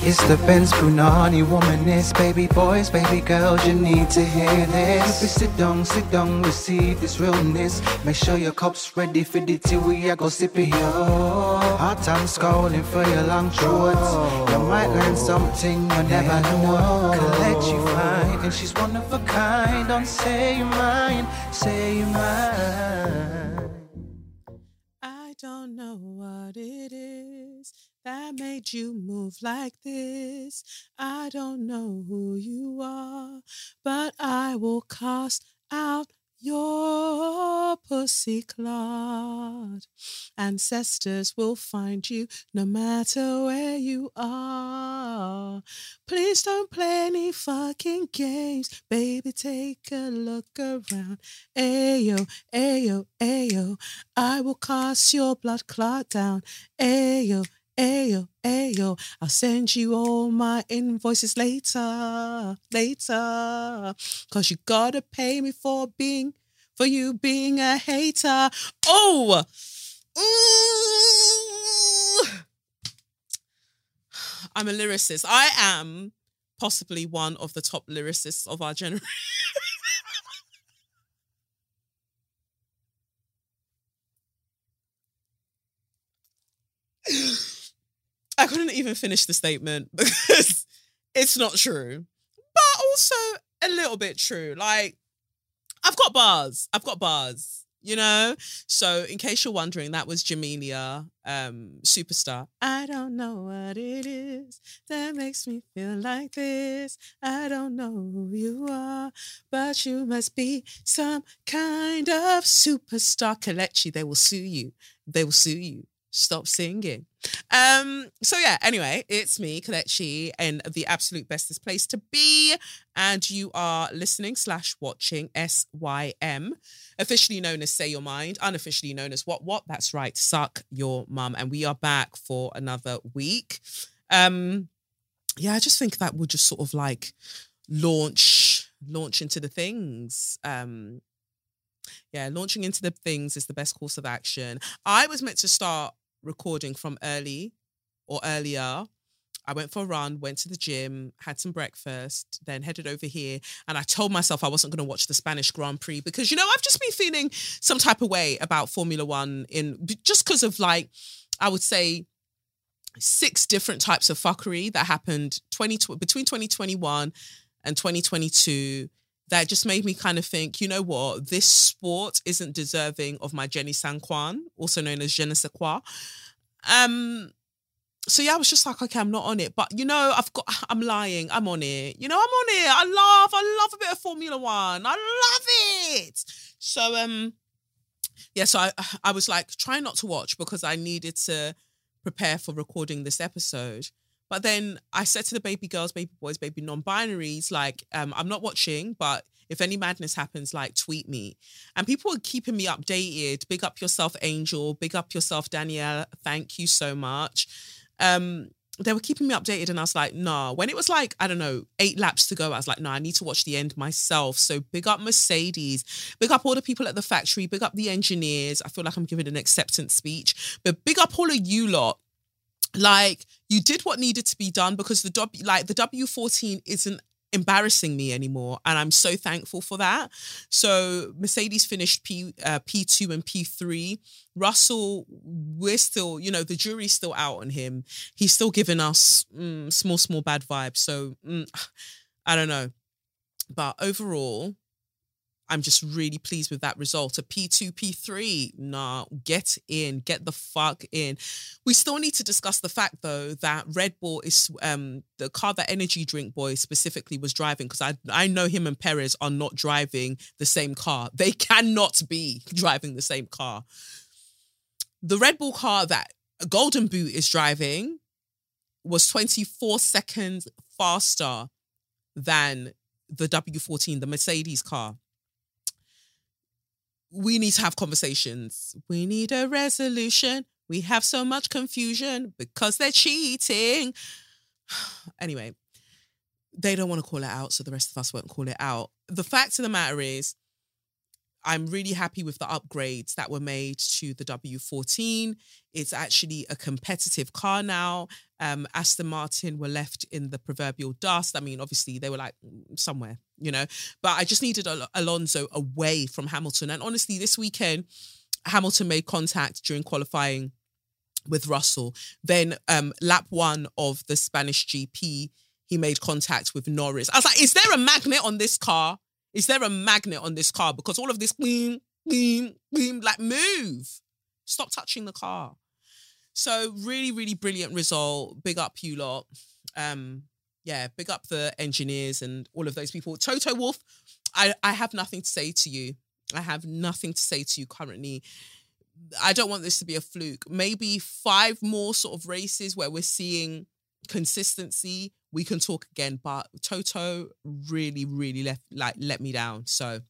It's the Benz Brunani womanist, baby boys, baby girls, you need to hear this. If sit down, sit down, receive this realness. Make sure your cup's ready for the tea, we are go sip it, yo. Hot time scrolling for your long shorts. You might learn something you never know. Collect you fine, and she's one of a kind. Don't say you mine, say you mine. I don't know what it is that made you move like this. I don't know who you are, but I will cast out your pussy clod. Ancestors will find you no matter where you are. Please don't play any fucking games. Baby, take a look around. Ayo, ayo, ayo. I will cast your blood clot down. Ayo, ayo, ayo. I'll send you all my invoices later, later. Cause you gotta pay me for being, for you being a hater. Oh! Ooh. I'm a lyricist. I am possibly one of the top lyricists of our generation. I couldn't even finish the statement because it's not true, but also a little bit true. Like, I've got bars. I've got bars, you know? So, in case you're wondering, that was Jamelia, um, superstar. I don't know what it is that makes me feel like this. I don't know who you are, but you must be some kind of superstar. Kelechi, they will sue you. They will sue you. Stop singing. Um, so yeah, anyway, it's me, Kelechi, in the absolute bestest place to be. And you are listening slash watching SYM, officially known as Say Your Mind, unofficially known as What What? That's right, Suck Your Mum. And we are back for another week. Um, yeah, I just think that will just sort of like launch launch into the things. Um, yeah, launching into the things is the best course of action. I was meant to start recording from early or earlier. I went for a run, went to the gym, had some breakfast, then headed over here. And I told myself I wasn't going to watch the Spanish Grand Prix because, you know, I've just been feeling some type of way about Formula One in just because of like, I would say, six different types of fuckery that happened 20, between 2021 and 2022 that just made me kind of think, you know what, this sport isn't deserving of my Jenny San also known as Je ne sais quoi. Um, so yeah, I was just like, okay, I'm not on it. But you know, I've got I'm lying, I'm on it. You know, I'm on it. I love, I love a bit of Formula One. I love it. So um yeah, so I I was like try not to watch because I needed to prepare for recording this episode. But then I said to the baby girls, baby boys, baby non-binaries, like, um, I'm not watching, but if any madness happens, like tweet me. And people are keeping me updated. Big up yourself, Angel. Big up yourself, Danielle. Thank you so much. Um, they were keeping me updated and I was like, nah. When it was like, I don't know, eight laps to go, I was like, no, nah, I need to watch the end myself. So big up Mercedes, big up all the people at the factory, big up the engineers. I feel like I'm giving an acceptance speech, but big up all of you lot like you did what needed to be done because the W like the W14 isn't embarrassing me anymore and I'm so thankful for that. So Mercedes finished P uh, P2 and P3. Russell we're still, you know, the jury's still out on him. He's still giving us mm, small small bad vibes. So mm, I don't know. But overall, I'm just really pleased with that result. A P2, P3, nah, get in, get the fuck in. We still need to discuss the fact though that Red Bull is um the car that Energy Drink Boy specifically was driving because I I know him and Perez are not driving the same car. They cannot be driving the same car. The Red Bull car that Golden Boot is driving was 24 seconds faster than the W14, the Mercedes car we need to have conversations. We need a resolution. We have so much confusion because they're cheating. anyway, they don't want to call it out, so the rest of us won't call it out. The fact of the matter is, I'm really happy with the upgrades that were made to the W14. It's actually a competitive car now. Um, Aston Martin were left in the proverbial dust. I mean, obviously, they were like somewhere, you know, but I just needed Al- Alonso away from Hamilton. And honestly, this weekend, Hamilton made contact during qualifying with Russell. Then, um, lap one of the Spanish GP, he made contact with Norris. I was like, is there a magnet on this car? Is there a magnet on this car? Because all of this boom, boom, boom, like move. Stop touching the car. So really, really brilliant result. Big up you lot. Um, yeah, big up the engineers and all of those people. Toto Wolff, I, I have nothing to say to you. I have nothing to say to you currently. I don't want this to be a fluke. Maybe five more sort of races where we're seeing consistency we can talk again. But Toto really, really left like let me down. So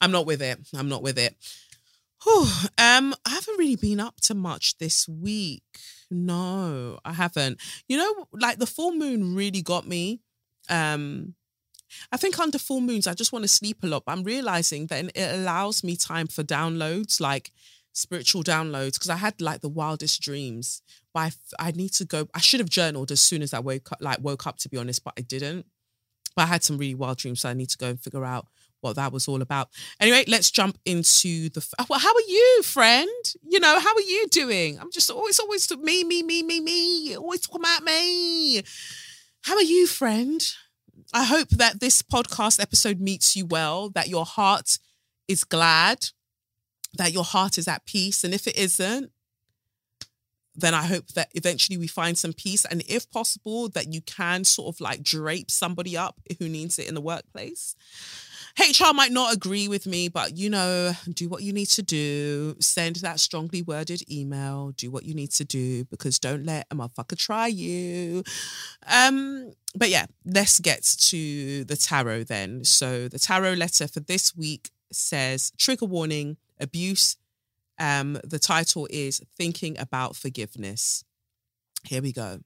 I'm not with it. I'm not with it. Whew. Um, I haven't really been up to much this week. No, I haven't. You know, like the full moon really got me. Um, I think under full moons, I just want to sleep a lot. But I'm realizing that it allows me time for downloads, like spiritual downloads, because I had like the wildest dreams but I, I need to go. I should have journaled as soon as I woke up, like woke up to be honest, but I didn't. But I had some really wild dreams, so I need to go and figure out what that was all about. Anyway, let's jump into the. Oh, well, how are you, friend? You know, how are you doing? I'm just always, always me, me, me, me, me. Always talking about me. How are you, friend? I hope that this podcast episode meets you well. That your heart is glad. That your heart is at peace, and if it isn't, then I hope that eventually we find some peace. And if possible, that you can sort of like drape somebody up who needs it in the workplace. HR might not agree with me, but you know, do what you need to do. Send that strongly worded email. Do what you need to do because don't let a motherfucker try you. Um, but yeah, let's get to the tarot then. So the tarot letter for this week says trigger warning, abuse um, the title is Thinking About Forgiveness. Here we go.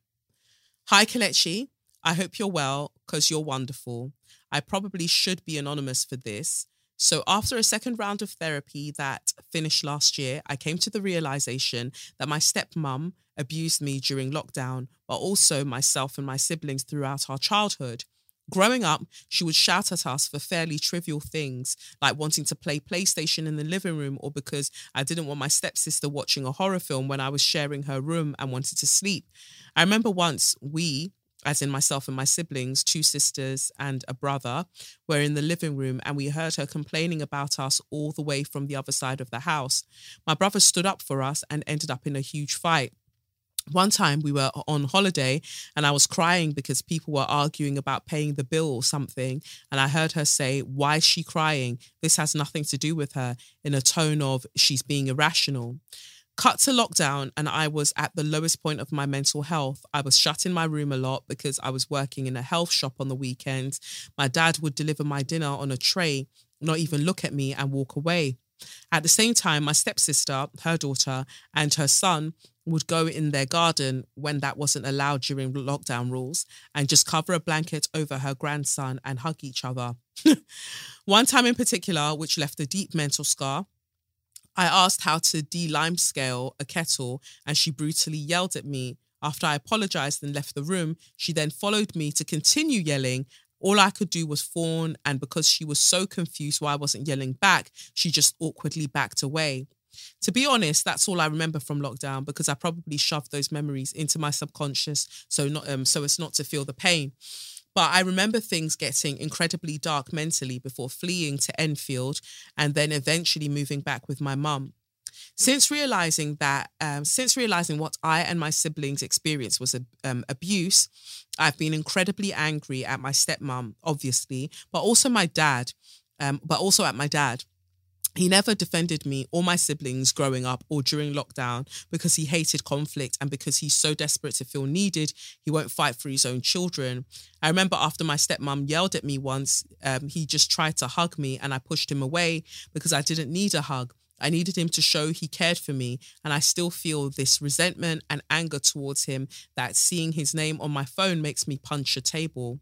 Hi, Kelechi. I hope you're well because you're wonderful. I probably should be anonymous for this. So, after a second round of therapy that finished last year, I came to the realization that my stepmom abused me during lockdown, but also myself and my siblings throughout our childhood. Growing up, she would shout at us for fairly trivial things like wanting to play PlayStation in the living room or because I didn't want my stepsister watching a horror film when I was sharing her room and wanted to sleep. I remember once we, as in myself and my siblings, two sisters and a brother, were in the living room and we heard her complaining about us all the way from the other side of the house. My brother stood up for us and ended up in a huge fight one time we were on holiday and I was crying because people were arguing about paying the bill or something. And I heard her say, Why is she crying? This has nothing to do with her, in a tone of she's being irrational. Cut to lockdown, and I was at the lowest point of my mental health. I was shut in my room a lot because I was working in a health shop on the weekends. My dad would deliver my dinner on a tray, not even look at me, and walk away. At the same time, my stepsister, her daughter, and her son would go in their garden when that wasn't allowed during lockdown rules and just cover a blanket over her grandson and hug each other. One time in particular, which left a deep mental scar, I asked how to de lime scale a kettle and she brutally yelled at me. After I apologized and left the room, she then followed me to continue yelling. All I could do was fawn, and because she was so confused why I wasn't yelling back, she just awkwardly backed away. To be honest, that's all I remember from lockdown because I probably shoved those memories into my subconscious, so not um, so it's not to feel the pain. But I remember things getting incredibly dark mentally before fleeing to Enfield and then eventually moving back with my mum. Since realizing that, um, since realizing what I and my siblings experienced was um, abuse, I've been incredibly angry at my stepmom, obviously, but also my dad, um, but also at my dad. He never defended me or my siblings growing up or during lockdown because he hated conflict and because he's so desperate to feel needed, he won't fight for his own children. I remember after my stepmom yelled at me once, um, he just tried to hug me and I pushed him away because I didn't need a hug. I needed him to show he cared for me. And I still feel this resentment and anger towards him that seeing his name on my phone makes me punch a table.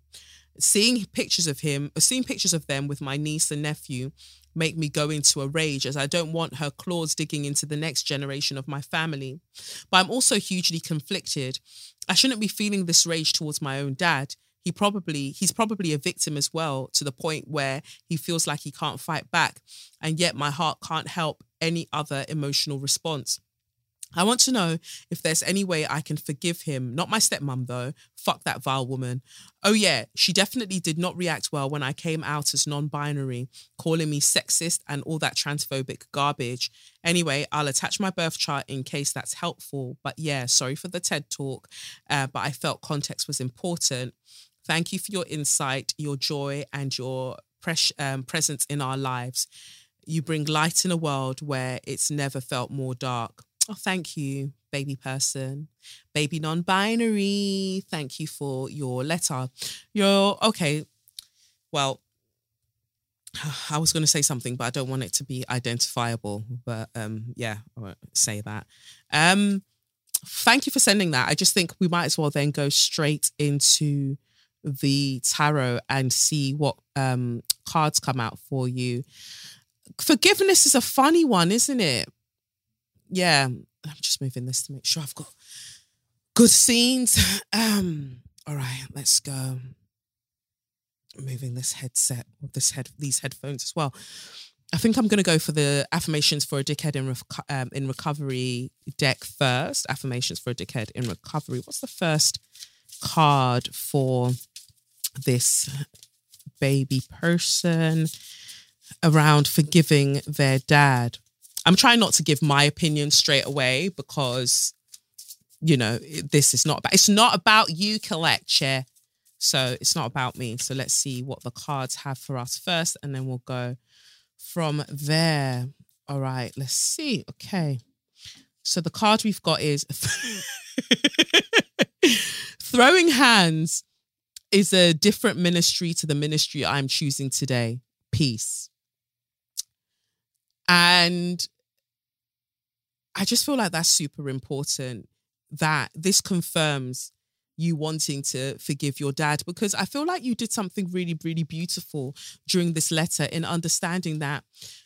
Seeing pictures of him, uh, seeing pictures of them with my niece and nephew make me go into a rage as I don't want her claws digging into the next generation of my family. But I'm also hugely conflicted. I shouldn't be feeling this rage towards my own dad. He probably he's probably a victim as well to the point where he feels like he can't fight back and yet my heart can't help any other emotional response. I want to know if there's any way I can forgive him. Not my stepmom, though. Fuck that vile woman. Oh, yeah, she definitely did not react well when I came out as non binary, calling me sexist and all that transphobic garbage. Anyway, I'll attach my birth chart in case that's helpful. But yeah, sorry for the TED talk, uh, but I felt context was important. Thank you for your insight, your joy, and your pres- um, presence in our lives. You bring light in a world where it's never felt more dark. Oh, thank you, baby person, baby non binary. Thank you for your letter. You're okay. Well, I was going to say something, but I don't want it to be identifiable. But um, yeah, I won't say that. Um, thank you for sending that. I just think we might as well then go straight into the tarot and see what um, cards come out for you. Forgiveness is a funny one, isn't it? yeah, I'm just moving this to make sure I've got good scenes. Um, all right, let's go. Moving this headset or this head these headphones as well. I think I'm going to go for the affirmations for a dickhead in um, in recovery deck first. Affirmations for a dickhead in recovery. What's the first card for this baby person around forgiving their dad? I'm trying not to give my opinion straight away because, you know, this is not about, it's not about you, Kelechi. So it's not about me. So let's see what the cards have for us first, and then we'll go from there. All right, let's see. Okay. So the card we've got is throwing hands is a different ministry to the ministry I'm choosing today. Peace. And I just feel like that's super important that this confirms you wanting to forgive your dad because I feel like you did something really, really beautiful during this letter in understanding that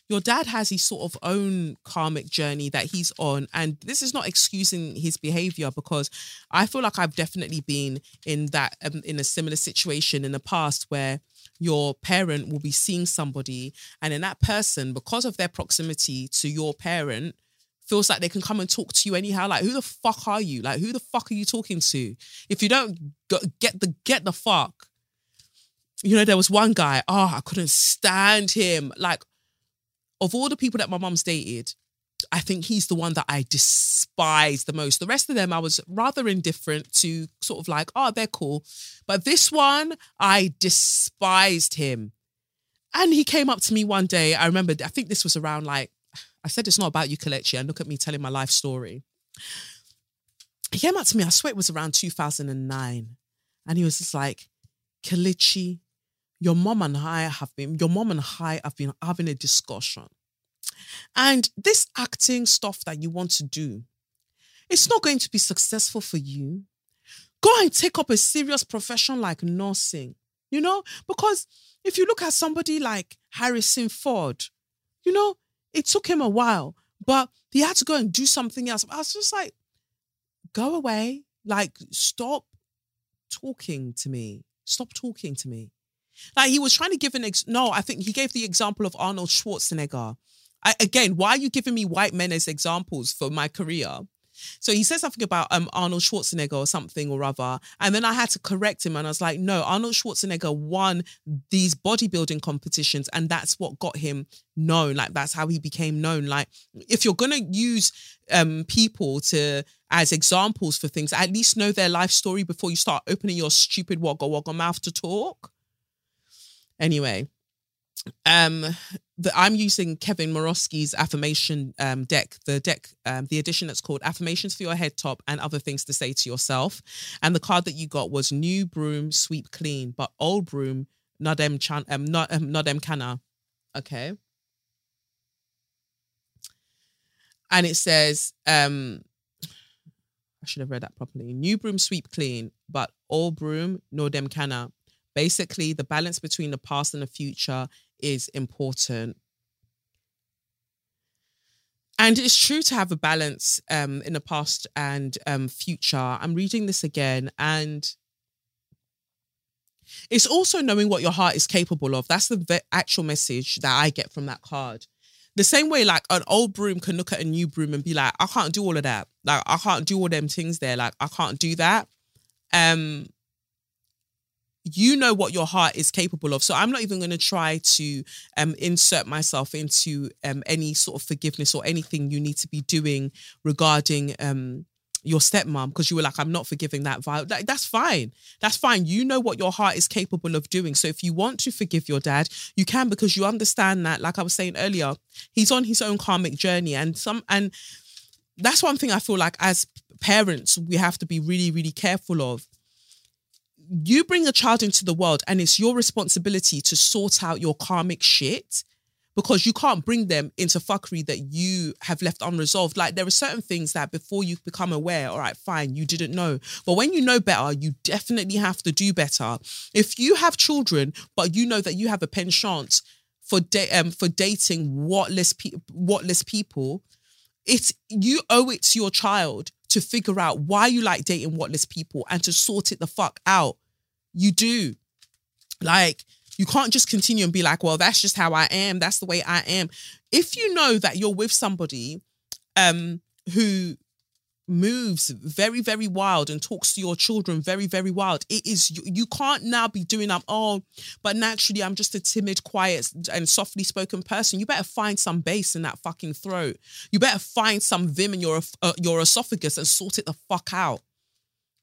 your dad has his sort of own karmic journey that he's on. And this is not excusing his behavior because I feel like I've definitely been in that, um, in a similar situation in the past where your parent will be seeing somebody and then that person, because of their proximity to your parent, feels like they can come and talk to you anyhow. Like, who the fuck are you? Like, who the fuck are you talking to? If you don't get the get the fuck, you know, there was one guy. Oh, I couldn't stand him. Like, of all the people that my mom's dated, I think he's the one that I despise the most. The rest of them, I was rather indifferent to, sort of like, oh, they're cool. But this one, I despised him. And he came up to me one day. I remember, I think this was around like I said it's not about you, Kelechi, and look at me telling my life story. He came up to me, I swear it was around 2009. And he was just like, Kelechi, your mom and I have been, your mom and I have been having a discussion. And this acting stuff that you want to do, it's not going to be successful for you. Go and take up a serious profession like nursing, you know? Because if you look at somebody like Harrison Ford, you know, it took him a while, but he had to go and do something else. I was just like, go away. Like, stop talking to me. Stop talking to me. Like, he was trying to give an ex. No, I think he gave the example of Arnold Schwarzenegger. I, again, why are you giving me white men as examples for my career? So he said something about um, Arnold Schwarzenegger or something or other. And then I had to correct him and I was like, no, Arnold Schwarzenegger won these bodybuilding competitions and that's what got him known. Like that's how he became known. Like if you're going to use um, people to as examples for things, at least know their life story before you start opening your stupid wogga wogga mouth to talk. Anyway, um the, i'm using kevin morosky's affirmation um, deck the deck um, the edition that's called affirmations for your head top and other things to say to yourself. And the card that you got was new broom sweep clean but old broom nadem chan um not um, nadem kana okay. And it says um i should have read that properly. New broom sweep clean but old broom no dem kana basically the balance between the past and the future is important. And it's true to have a balance um, in the past and um, future. I'm reading this again, and it's also knowing what your heart is capable of. That's the ve- actual message that I get from that card. The same way, like an old broom can look at a new broom and be like, I can't do all of that. Like, I can't do all them things there. Like, I can't do that. Um, you know what your heart is capable of. So I'm not even going to try to um, insert myself into um, any sort of forgiveness or anything you need to be doing regarding um, your stepmom because you were like, I'm not forgiving that violence. Like, that's fine. That's fine. You know what your heart is capable of doing. So if you want to forgive your dad, you can because you understand that, like I was saying earlier, he's on his own karmic journey. And some and that's one thing I feel like as parents, we have to be really, really careful of you bring a child into the world and it's your responsibility to sort out your karmic shit because you can't bring them into fuckery that you have left unresolved. Like there are certain things that before you become aware, all right, fine, you didn't know. But when you know better, you definitely have to do better. If you have children, but you know that you have a penchant for da- um, for dating whatless pe- whatless people, it's you owe it to your child to figure out why you like dating whatless people and to sort it the fuck out. You do. Like, you can't just continue and be like, well, that's just how I am. That's the way I am. If you know that you're with somebody um who moves very very wild and talks to your children very very wild it is you, you can't now be doing um oh but naturally i'm just a timid quiet and softly spoken person you better find some bass in that fucking throat you better find some vim in your uh, your esophagus and sort it the fuck out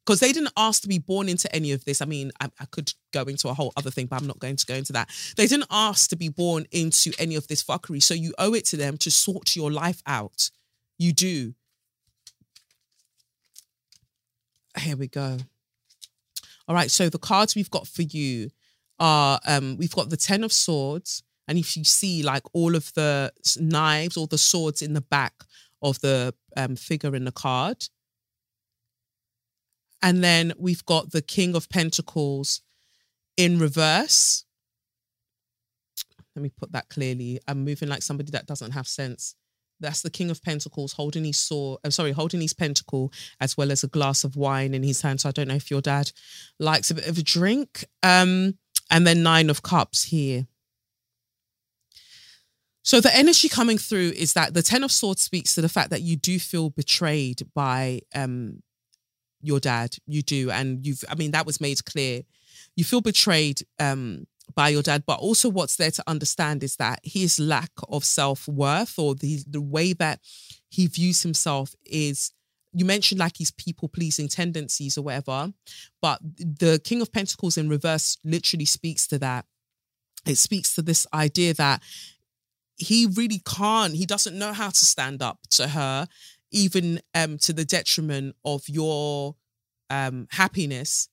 because they didn't ask to be born into any of this. I mean, I, I, could go into a whole other thing, but I'm not going to go into that. They didn't ask to be born into any of this fuckery. So you owe it to them to sort your life out. You do. Here we go. All right. So the cards we've got for you are um, we've got the Ten of Swords. And if you see like all of the knives, all the swords in the back of the um, figure in the card, and then we've got the King of Pentacles in reverse. Let me put that clearly. I'm moving like somebody that doesn't have sense. That's the King of Pentacles holding his sword. I'm sorry, holding his pentacle as well as a glass of wine in his hand. So I don't know if your dad likes a bit of a drink. Um, and then Nine of Cups here. So the energy coming through is that the Ten of Swords speaks to the fact that you do feel betrayed by um your dad. You do. And you've, I mean, that was made clear. You feel betrayed um, by your dad, but also what's there to understand is that his lack of self worth or the, the way that he views himself is. You mentioned like his people pleasing tendencies or whatever, but the King of Pentacles in reverse literally speaks to that. It speaks to this idea that he really can't, he doesn't know how to stand up to her even um, to the detriment of your um, happiness,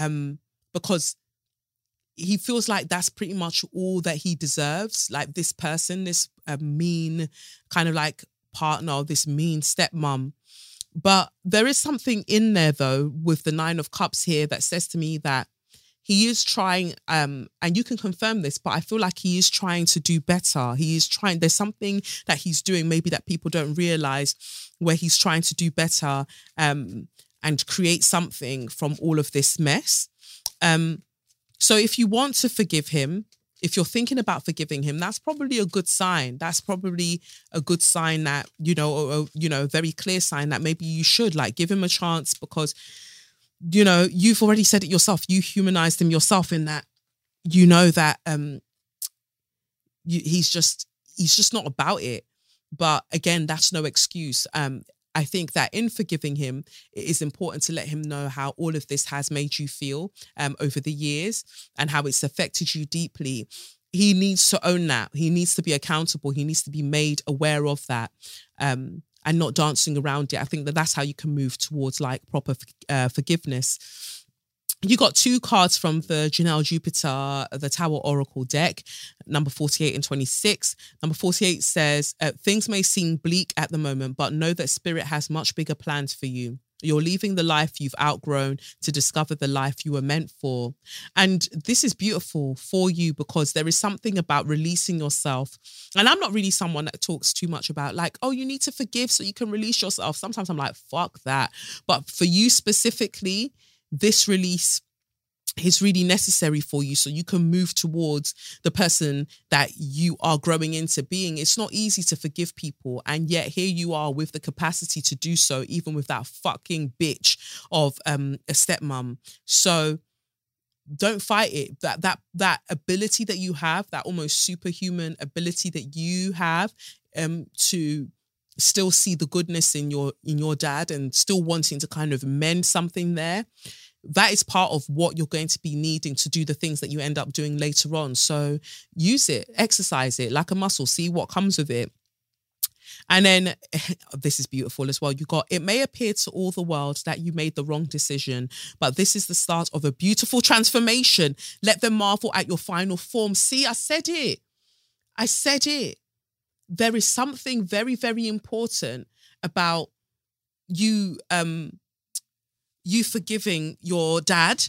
um, because he feels like that's pretty much all that he deserves. Like this person, this uh, mean kind of like partner, this mean stepmom. But there is something in there though with the nine of cups here that says to me that he is trying um and you can confirm this but i feel like he is trying to do better. He is trying there's something that he's doing maybe that people don't realize where he's trying to do better um and create something from all of this mess. Um so if you want to forgive him if you're thinking about forgiving him that's probably a good sign. That's probably a good sign that you know you know a very clear sign that maybe you should like give him a chance because you know, you've already said it yourself. You humanized him yourself in that you know that um you, he's just he's just not about it. But again, that's no excuse. Um, I think that in forgiving him, it is important to let him know how all of this has made you feel um, over the years and how it's affected you deeply. He needs to own that. He needs to be accountable. He needs to be made aware of that. Um, and not dancing around it. I think that that's how you can move towards like proper uh, forgiveness. You got two cards from the Janelle Jupiter, the Tower Oracle deck, number 48 and 26. Number 48 says, uh, Things may seem bleak at the moment, but know that Spirit has much bigger plans for you. You're leaving the life you've outgrown to discover the life you were meant for. And this is beautiful for you because there is something about releasing yourself. And I'm not really someone that talks too much about, like, oh, you need to forgive so you can release yourself. Sometimes I'm like, fuck that. But for you specifically, this release is really necessary for you so you can move towards the person that you are growing into being. It's not easy to forgive people. And yet here you are with the capacity to do so, even with that fucking bitch of um, a stepmom. So don't fight it. That that that ability that you have, that almost superhuman ability that you have um to still see the goodness in your in your dad and still wanting to kind of mend something there that is part of what you're going to be needing to do the things that you end up doing later on. So use it, exercise it like a muscle, see what comes with it. And then this is beautiful as well. You got it may appear to all the world that you made the wrong decision, but this is the start of a beautiful transformation. Let them marvel at your final form. See, I said it. I said it. There is something very, very important about you um you forgiving your dad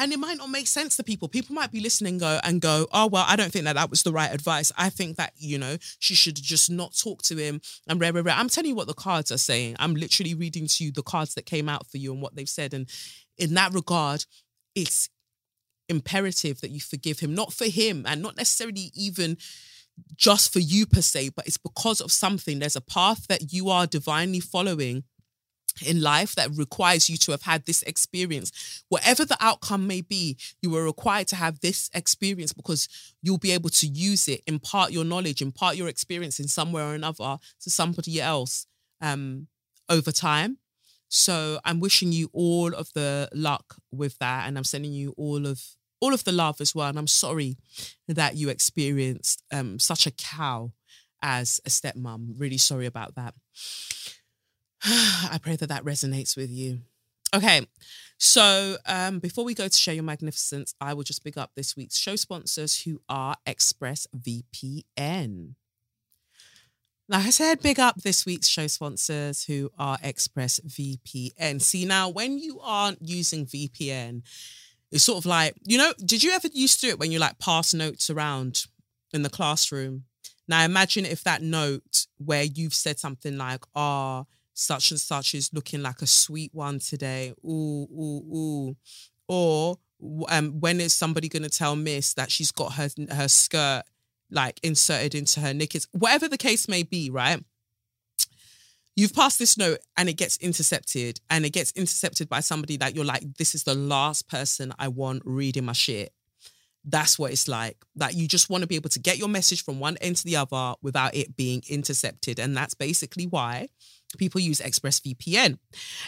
and it might not make sense to people. People might be listening go and go, oh well, I don't think that that was the right advice. I think that you know she should just not talk to him and rare, rare, rare. I'm telling you what the cards are saying. I'm literally reading to you the cards that came out for you and what they've said. And in that regard, it's imperative that you forgive him, not for him and not necessarily even just for you per se, but it's because of something. There's a path that you are divinely following in life that requires you to have had this experience. Whatever the outcome may be, you are required to have this experience because you'll be able to use it, impart your knowledge, impart your experience in somewhere or another to somebody else um, over time. So I'm wishing you all of the luck with that, and I'm sending you all of all of the love as well. And I'm sorry that you experienced um, such a cow as a stepmom. Really sorry about that. I pray that that resonates with you. Okay, so um, before we go to share your magnificence, I will just pick up this week's show sponsors who are ExpressVPN. Like I said, big up this week's show sponsors who are ExpressVPN. See, now when you aren't using VPN, it's sort of like, you know, did you ever used to it when you like pass notes around in the classroom? Now imagine if that note where you've said something like, oh, such and such is looking like a sweet one today. Ooh, ooh, ooh. Or um, when is somebody going to tell Miss that she's got her her skirt like inserted into her knickers? Whatever the case may be, right? You've passed this note and it gets intercepted, and it gets intercepted by somebody that you're like, this is the last person I want reading my shit. That's what it's like. That you just want to be able to get your message from one end to the other without it being intercepted. And that's basically why people use ExpressVPN.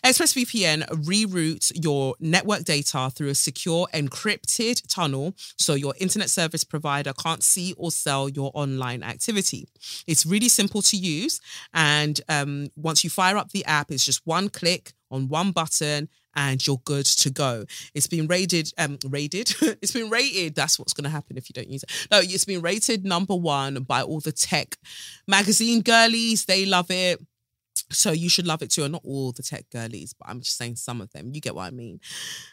ExpressVPN reroutes your network data through a secure encrypted tunnel so your internet service provider can't see or sell your online activity. It's really simple to use. And um, once you fire up the app, it's just one click on one button and you're good to go. It's been rated, um, rated. it's been rated. That's what's going to happen if you don't use it. No, it's been rated number one by all the tech magazine girlies. They love it. So you should love it too. And not all the tech girlies, but I'm just saying some of them. You get what I mean.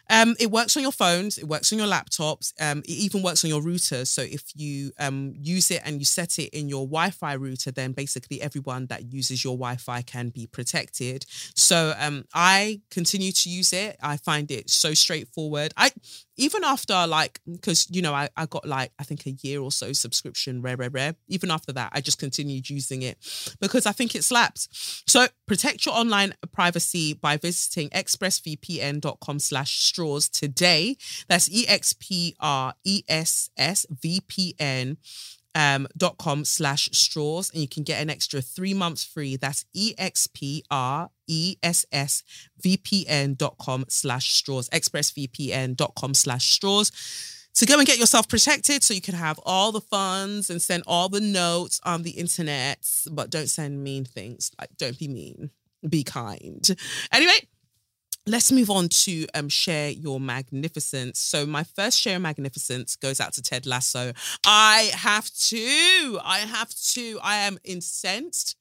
Um, it works on your phones, it works on your laptops, um, it even works on your routers. So if you um use it and you set it in your Wi-Fi router, then basically everyone that uses your Wi-Fi can be protected. So um I continue to use it. I find it so straightforward. I even after like because you know I, I got like i think a year or so subscription rare rare rare. Even after that i just continued using it because i think it slaps. So protect your online privacy by visiting expressvpn.com slash straws today. That's e-x-p-r-e-s-s-v-p-n um, dot com slash straws and you can get an extra three months free. That's E-X-P-R-E-S-S-V-P-N dot com slash straws, expressvpn dot com slash straws to go and get yourself protected so you can have all the funds and send all the notes on the internet, but don't send mean things. Like, don't be mean, be kind. Anyway, let's move on to um, share your magnificence. So my first share of magnificence goes out to Ted Lasso. I have to. I have to. I am incensed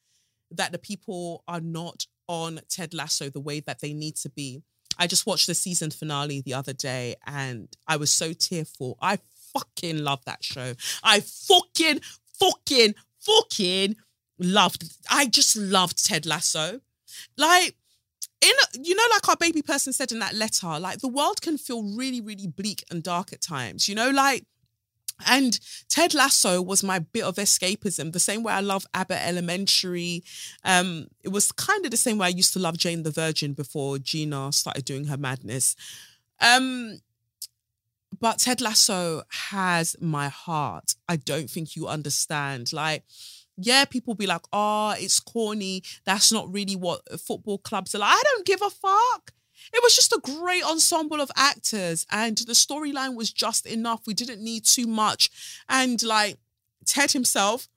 that the people are not on Ted Lasso the way that they need to be. I just watched the season finale the other day and I was so tearful. I fucking love that show. I fucking, fucking, fucking loved. I just loved Ted Lasso. Like, in you know, like our baby person said in that letter, like the world can feel really, really bleak and dark at times. You know, like and Ted Lasso was my bit of escapism, the same way I love Abbott Elementary. Um, it was kind of the same way I used to love Jane the Virgin before Gina started doing her madness. Um, but Ted Lasso has my heart. I don't think you understand. Like, yeah, people be like, oh, it's corny. That's not really what football clubs are like. I don't give a fuck. It was just a great ensemble of actors, and the storyline was just enough. We didn't need too much. And like Ted himself,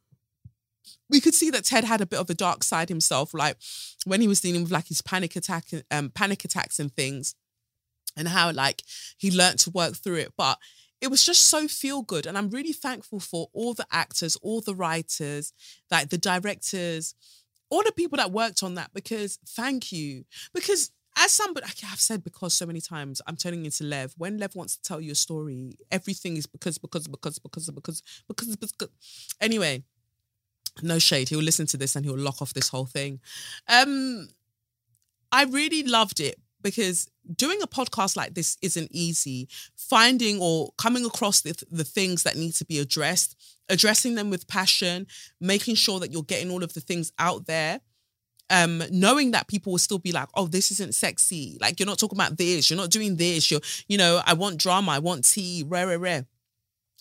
we could see that Ted had a bit of a dark side himself, like when he was dealing with like his panic attack, um, panic attacks and things, and how like he learned to work through it. But it was just so feel good. And I'm really thankful for all the actors, all the writers, like the directors, all the people that worked on that because thank you. Because as somebody I've said because so many times, I'm turning into Lev. When Lev wants to tell you a story, everything is because, because, because, because, because, because, because. Anyway, no shade. He'll listen to this and he'll lock off this whole thing. Um, I really loved it because doing a podcast like this isn't easy. Finding or coming across the, the things that need to be addressed, addressing them with passion, making sure that you're getting all of the things out there. Um, knowing that people will still be like, oh, this isn't sexy. Like you're not talking about this, you're not doing this, you're, you know, I want drama, I want tea, rare, rare, rare.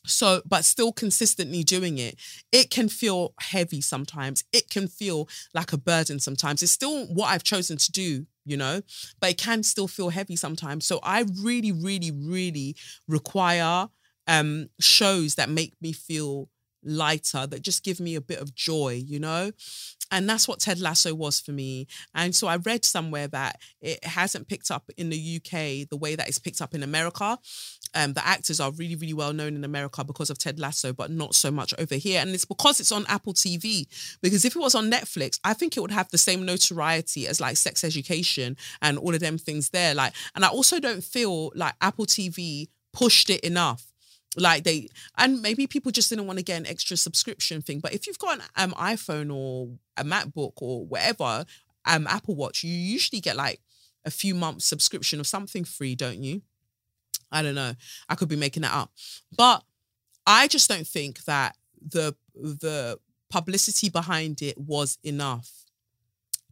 So, but still consistently doing it, it can feel heavy sometimes. It can feel like a burden sometimes. It's still what I've chosen to do, you know, but it can still feel heavy sometimes. So I really, really, really require um shows that make me feel lighter that just give me a bit of joy, you know? And that's what Ted Lasso was for me. And so I read somewhere that it hasn't picked up in the UK the way that it's picked up in America. Um, the actors are really, really well known in America because of Ted Lasso, but not so much over here. And it's because it's on Apple TV. Because if it was on Netflix, I think it would have the same notoriety as like sex education and all of them things there. Like, and I also don't feel like Apple TV pushed it enough like they and maybe people just didn't want to get an extra subscription thing but if you've got an um, iphone or a macbook or whatever um apple watch you usually get like a few months subscription of something free don't you? I don't know. I could be making that up. But i just don't think that the the publicity behind it was enough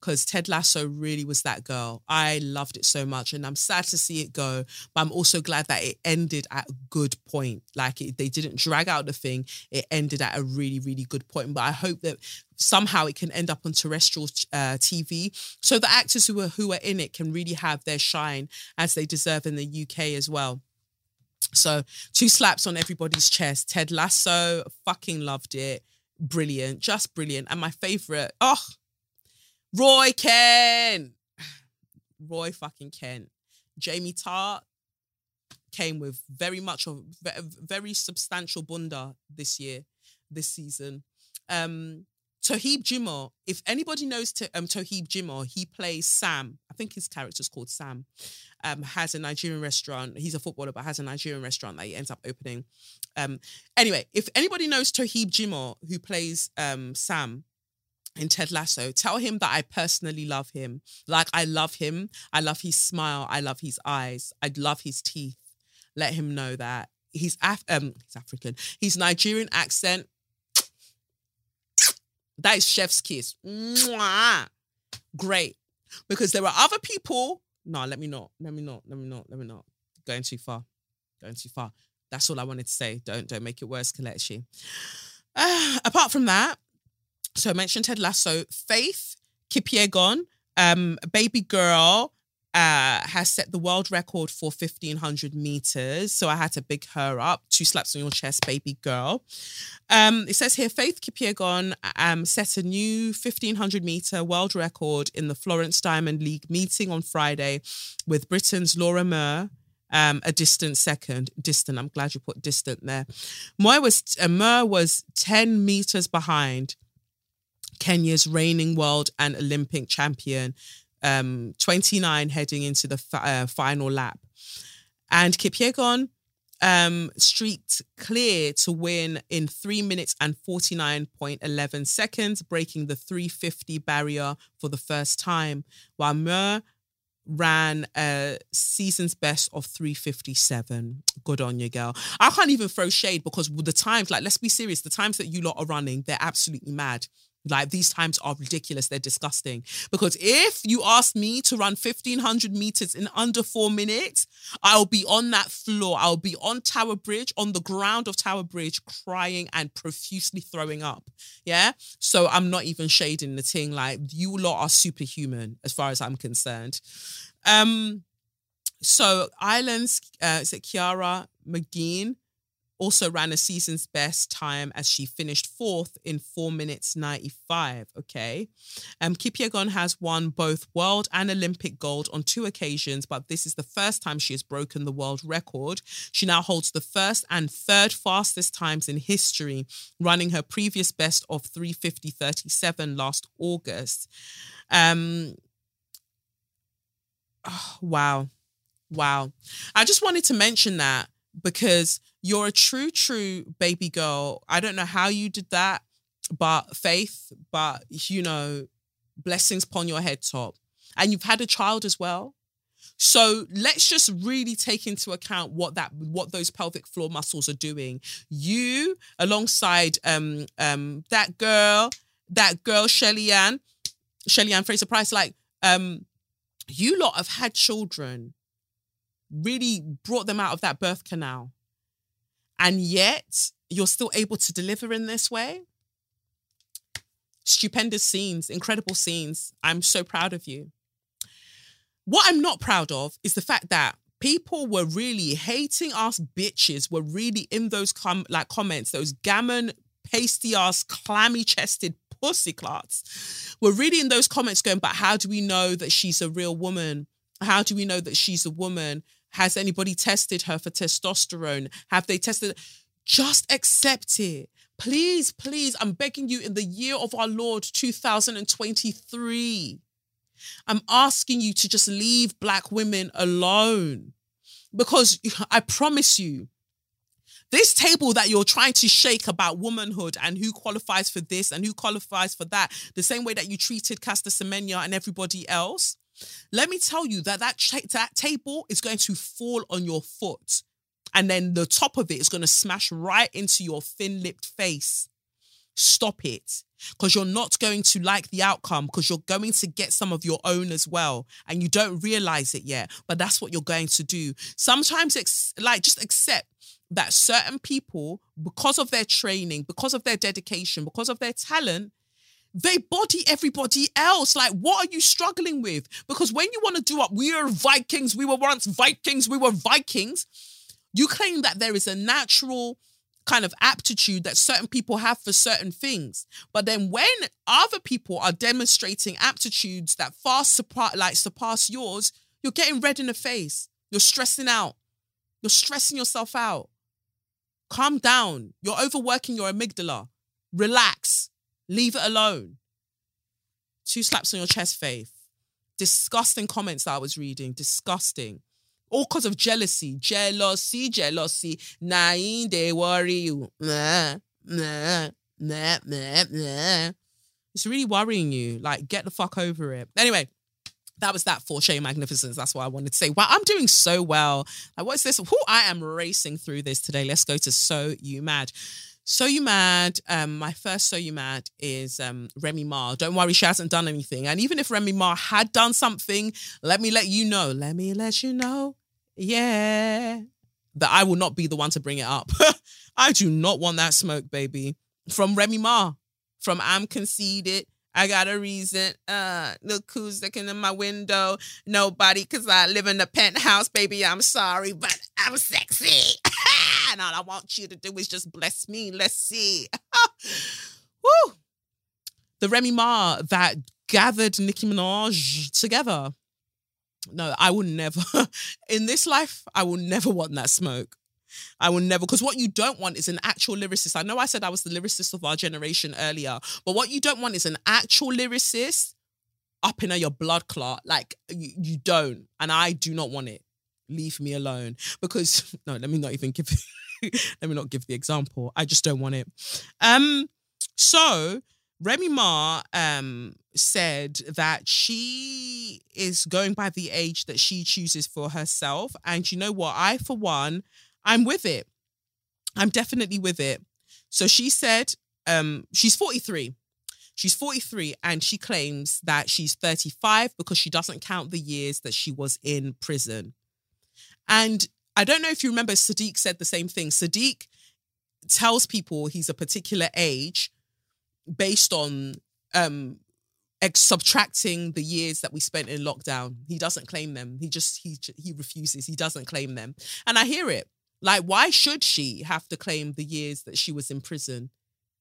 because Ted Lasso really was that girl. I loved it so much, and I'm sad to see it go. But I'm also glad that it ended at a good point. Like it, they didn't drag out the thing; it ended at a really, really good point. But I hope that somehow it can end up on terrestrial uh, TV, so the actors who are who are in it can really have their shine as they deserve in the UK as well. So two slaps on everybody's chest. Ted Lasso, fucking loved it. Brilliant, just brilliant. And my favorite, oh, Roy Kent. Roy fucking Kent. Jamie Tartt came with very much of very substantial bunda this year, this season. Um, Toheeb Jimoh, if anybody knows to, um, Toheeb Jimoh, he plays Sam. I think his character's called Sam. Um, has a Nigerian restaurant. He's a footballer, but has a Nigerian restaurant that he ends up opening. Um, anyway, if anybody knows Toheeb Jimoh, who plays um, Sam, in Ted Lasso, tell him that I personally love him. Like I love him. I love his smile. I love his eyes. I love his teeth. Let him know that he's Af- um he's African. His Nigerian accent. That is chef's kiss. Mwah. Great. Because there are other people. No, let me not. Let me not. Let me not. Let me not. Going too far. Going too far. That's all I wanted to say. Don't don't make it worse, Kelechi. Uh, apart from that, so I mentioned Ted Lasso. Faith Kipyegon, um, baby girl, uh, has set the world record for 1500 meters. So I had to big her up. Two slaps on your chest, baby girl. Um, it says here Faith Kipyegon um, set a new 1500 meter world record in the Florence Diamond League meeting on Friday with Britain's Laura Muir. Um, a distant second, distant. I'm glad you put distant there. Muir was uh, was 10 meters behind Kenya's reigning world and Olympic champion, um, 29 heading into the uh, final lap. And Kipyegon um, streaked clear to win in three minutes and 49.11 seconds, breaking the 350 barrier for the first time, while Muir ran a season's best of 357. Good on you, girl. I can't even throw shade because the times, like, let's be serious, the times that you lot are running, they're absolutely mad. Like these times are ridiculous. They're disgusting. Because if you ask me to run 1500 meters in under four minutes, I'll be on that floor. I'll be on Tower Bridge, on the ground of Tower Bridge, crying and profusely throwing up. Yeah. So I'm not even shading the thing. Like you lot are superhuman as far as I'm concerned. Um, so Ireland's uh, is it Ciara Mageean also ran a season's best time as she finished fourth in four minutes 95. Okay. Um, Kipyegon has won both world and Olympic gold on two occasions, but this is the first time she has broken the world record. She now holds the first and third fastest times in history, running her previous best of 350.37 last August. Um, oh, wow. Wow. I just wanted to mention that because you're a true, true baby girl. I don't know how you did that, but faith, but you know, blessings upon your head top. And you've had a child as well. So let's just really take into account what that what those pelvic floor muscles are doing. You alongside um um that girl, that girl Shelly Ann, Shelly Ann Fraser Pryce, like um you lot have had children, really brought them out of that birth canal and yet you're still able to deliver in this way. Stupendous scenes, incredible scenes. I'm so proud of you. What I'm not proud of is the fact that people were really hating us bitches were really in those com- like comments those gammon pasty ass clammy chested pussy clots were really in those comments going but how do we know that she's a real woman how do we know that she's a woman has anybody tested her for testosterone? Have they tested? Just accept it. Please, please, I'm begging you in the year of our Lord 2023. I'm asking you to just leave black women alone. Because I promise you, this table that you're trying to shake about womanhood and who qualifies for this and who qualifies for that, the same way that you treated Caster Semenya and everybody else, let me tell you that that, that table is going to fall on your foot. And then the top of it is going to smash right into your thin lipped face. Stop it. Because you're not going to like the outcome because you're going to get some of your own as well. And you don't realize it yet. But that's what you're going to do. Sometimes, ex- like, just accept that certain people, because of their training, because of their dedication, because of their talent, they body everybody else. Like, what are you struggling with? Because when you want to do up, we are Vikings, we were once Vikings, we were Vikings, you claim that there is a natural kind of aptitude that certain people have for certain things. But then when other people are demonstrating aptitudes that far surpass, like surpass yours, you're getting red in the face. You're stressing out. You're stressing yourself out. Calm down. You're overworking your amygdala. Relax. Leave it alone. Two slaps on your chest, Faith. Disgusting comments that I was reading. Disgusting. All because of jealousy. Jealousy, jealousy. Nine, they worry you. Nah, nah, nah, nah, nah. It's really worrying you. Like, get the fuck over it. Anyway, that was that for Shea Magnificence. That's what I wanted to say. Wow, I'm doing so well. Like, what's this? Who I am racing through this today. Let's go to So You Mad. So You Mad, um, my first So You Mad is um, Remy Ma. Don't worry, she hasn't done anything. And even if Remy Ma had done something, let me let you know. Let me let you know. Yeah. That I will not be the one to bring it up. I do not want that smoke, baby. From Remy Ma. From I'm conceited. I got a reason. Uh, look who's looking in my window. Nobody, because I live in a penthouse, baby. I'm sorry, but I'm sexy. all I want you to do is just bless me. Let's see. Woo! The Remy Ma that gathered Nicki Minaj together. No, I will never, in this life, I will never want that smoke. I will never, because what you don't want is an actual lyricist. I know I said I was the lyricist of our generation earlier, but what you don't want is an actual lyricist up in your blood clot. Like you, you don't, and I do not want it. Leave me alone because no, let me not even give. let me not give the example. I just don't want it. Um, so Remy Ma um said that she is going by the age that she chooses for herself, and you know what? I, for one, I'm with it. I'm definitely with it. So she said, um, she's 43. She's 43 and she claims that she's 35 because she doesn't count the years that she was in prison. And I don't know if you remember, Sadiq said the same thing. Sadiq tells people he's a particular age based on um ex- subtracting the years that we spent in lockdown. He doesn't claim them. He just he he refuses. He doesn't claim them. And I hear it. Like why should she have to claim the years that she was in prison?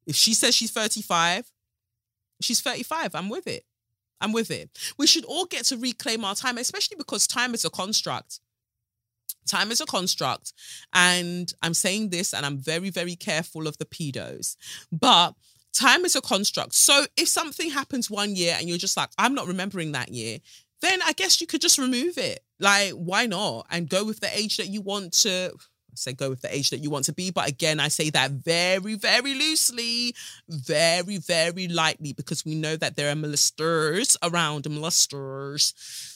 If she says she's 35, she's 35. I'm with it. I'm with it. We should all get to reclaim our time, especially because time is a construct. Time is a construct. And I'm saying this and I'm very, very careful of the pedos. But time is a construct. So if something happens one year and you're just like, I'm not remembering that year, then I guess you could just remove it. Like, why not? And go with the age that you want to say go with the age that you want to be. But again, I say that very, very loosely, very, very lightly, because we know that there are molesters around, molesters.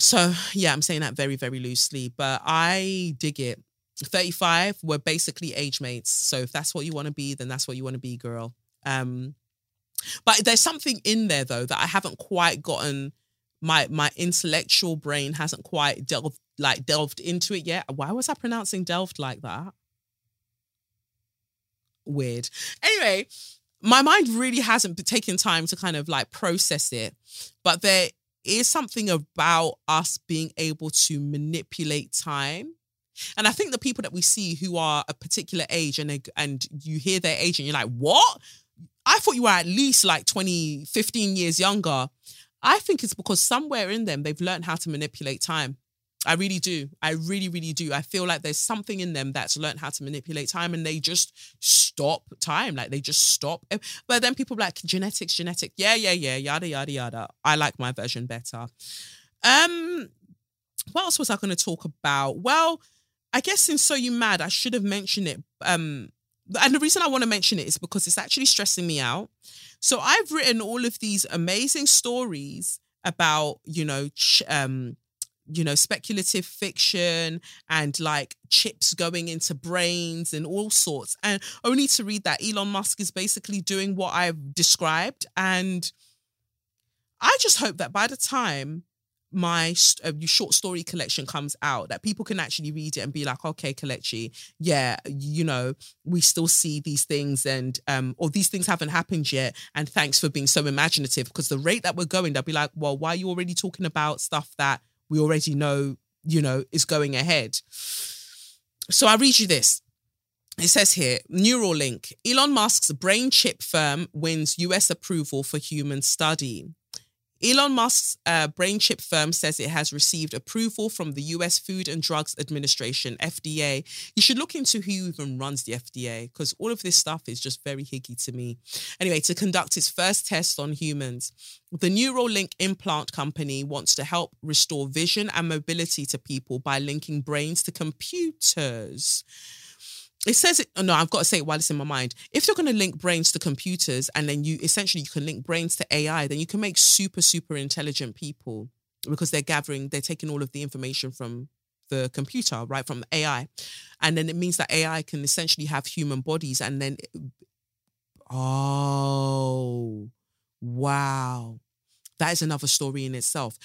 So yeah, I'm saying that very, very loosely, but I dig it. 35, we're basically age mates. So if that's what you want to be, then that's what you want to be, girl. Um, but there's something in there though that I haven't quite gotten. My my intellectual brain hasn't quite delved like delved into it yet. Why was I pronouncing delved like that? Weird. Anyway, my mind really hasn't taken time to kind of like process it, but there is something about us being able to manipulate time. And I think the people that we see who are a particular age and they, and you hear their age and you're like, what? I thought you were at least like 20, 15 years younger. I think it's because somewhere in them they've learned how to manipulate time. I really do. I really, really do. I feel like there's something in them that's learned how to manipulate time and they just stop time. Like they just stop. But then people like genetics, genetic. Yeah, yeah, yeah, yada, yada, yada. I like my version better. Um, what else was I going to talk about? Well, I guess in So You Mad, I should have mentioned it. Um, and the reason I want to mention it is because it's actually stressing me out. So I've written all of these amazing stories about, you know, ch- um, you know, speculative fiction and like chips going into brains and all sorts. And only to read that Elon Musk is basically doing what I've described. And I just hope that by the time my uh, short story collection comes out that people can actually read it and be like okay Kelechi yeah you know we still see these things and um or these things haven't happened yet and thanks for being so imaginative because the rate that we're going they'll be like well why are you already talking about stuff that we already know you know is going ahead so i read you this it says here Neuralink, Elon Musk's brain chip firm wins US approval for human study. Elon Musk's uh, brain chip firm says it has received approval from the US Food and Drugs Administration, FDA. You should look into who even runs the FDA because all of this stuff is just very higgy to me. Anyway, to conduct its first tests on humans, the Neuralink implant company wants to help restore vision and mobility to people by linking brains to computers it says it no i've got to say it while it's in my mind. If you're going to link brains to computers and then you essentially you can link brains to ai then you can make super super intelligent people because they're gathering they're taking all of the information from the computer right from the ai and then it means that ai can essentially have human bodies and then oh wow. That is another story in itself.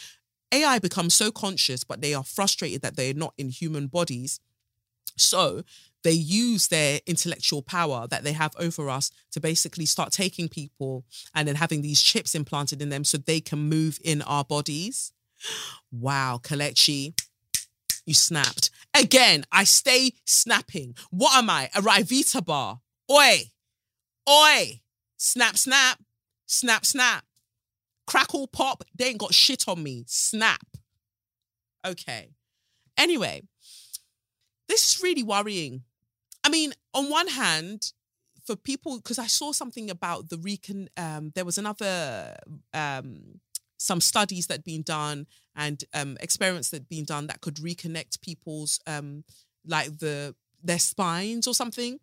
Ai becomes so conscious but they are frustrated that they're not in human bodies. So they use their intellectual power that they have over us to basically start taking people and then having these chips implanted in them so they can move in our bodies. Wow, Kelechi, you snapped. Again, I stay snapping. What am I? A Ryvita bar. Oi, oi, snap, snap, snap, snap. Crackle pop, they ain't got shit on me. Snap. Okay. Anyway, this is really worrying I mean, on one hand, for people, because I saw something about the recon, um, there was another um, some studies that had been done and um, experiments that had been done that could reconnect people's um, like the their spines or something.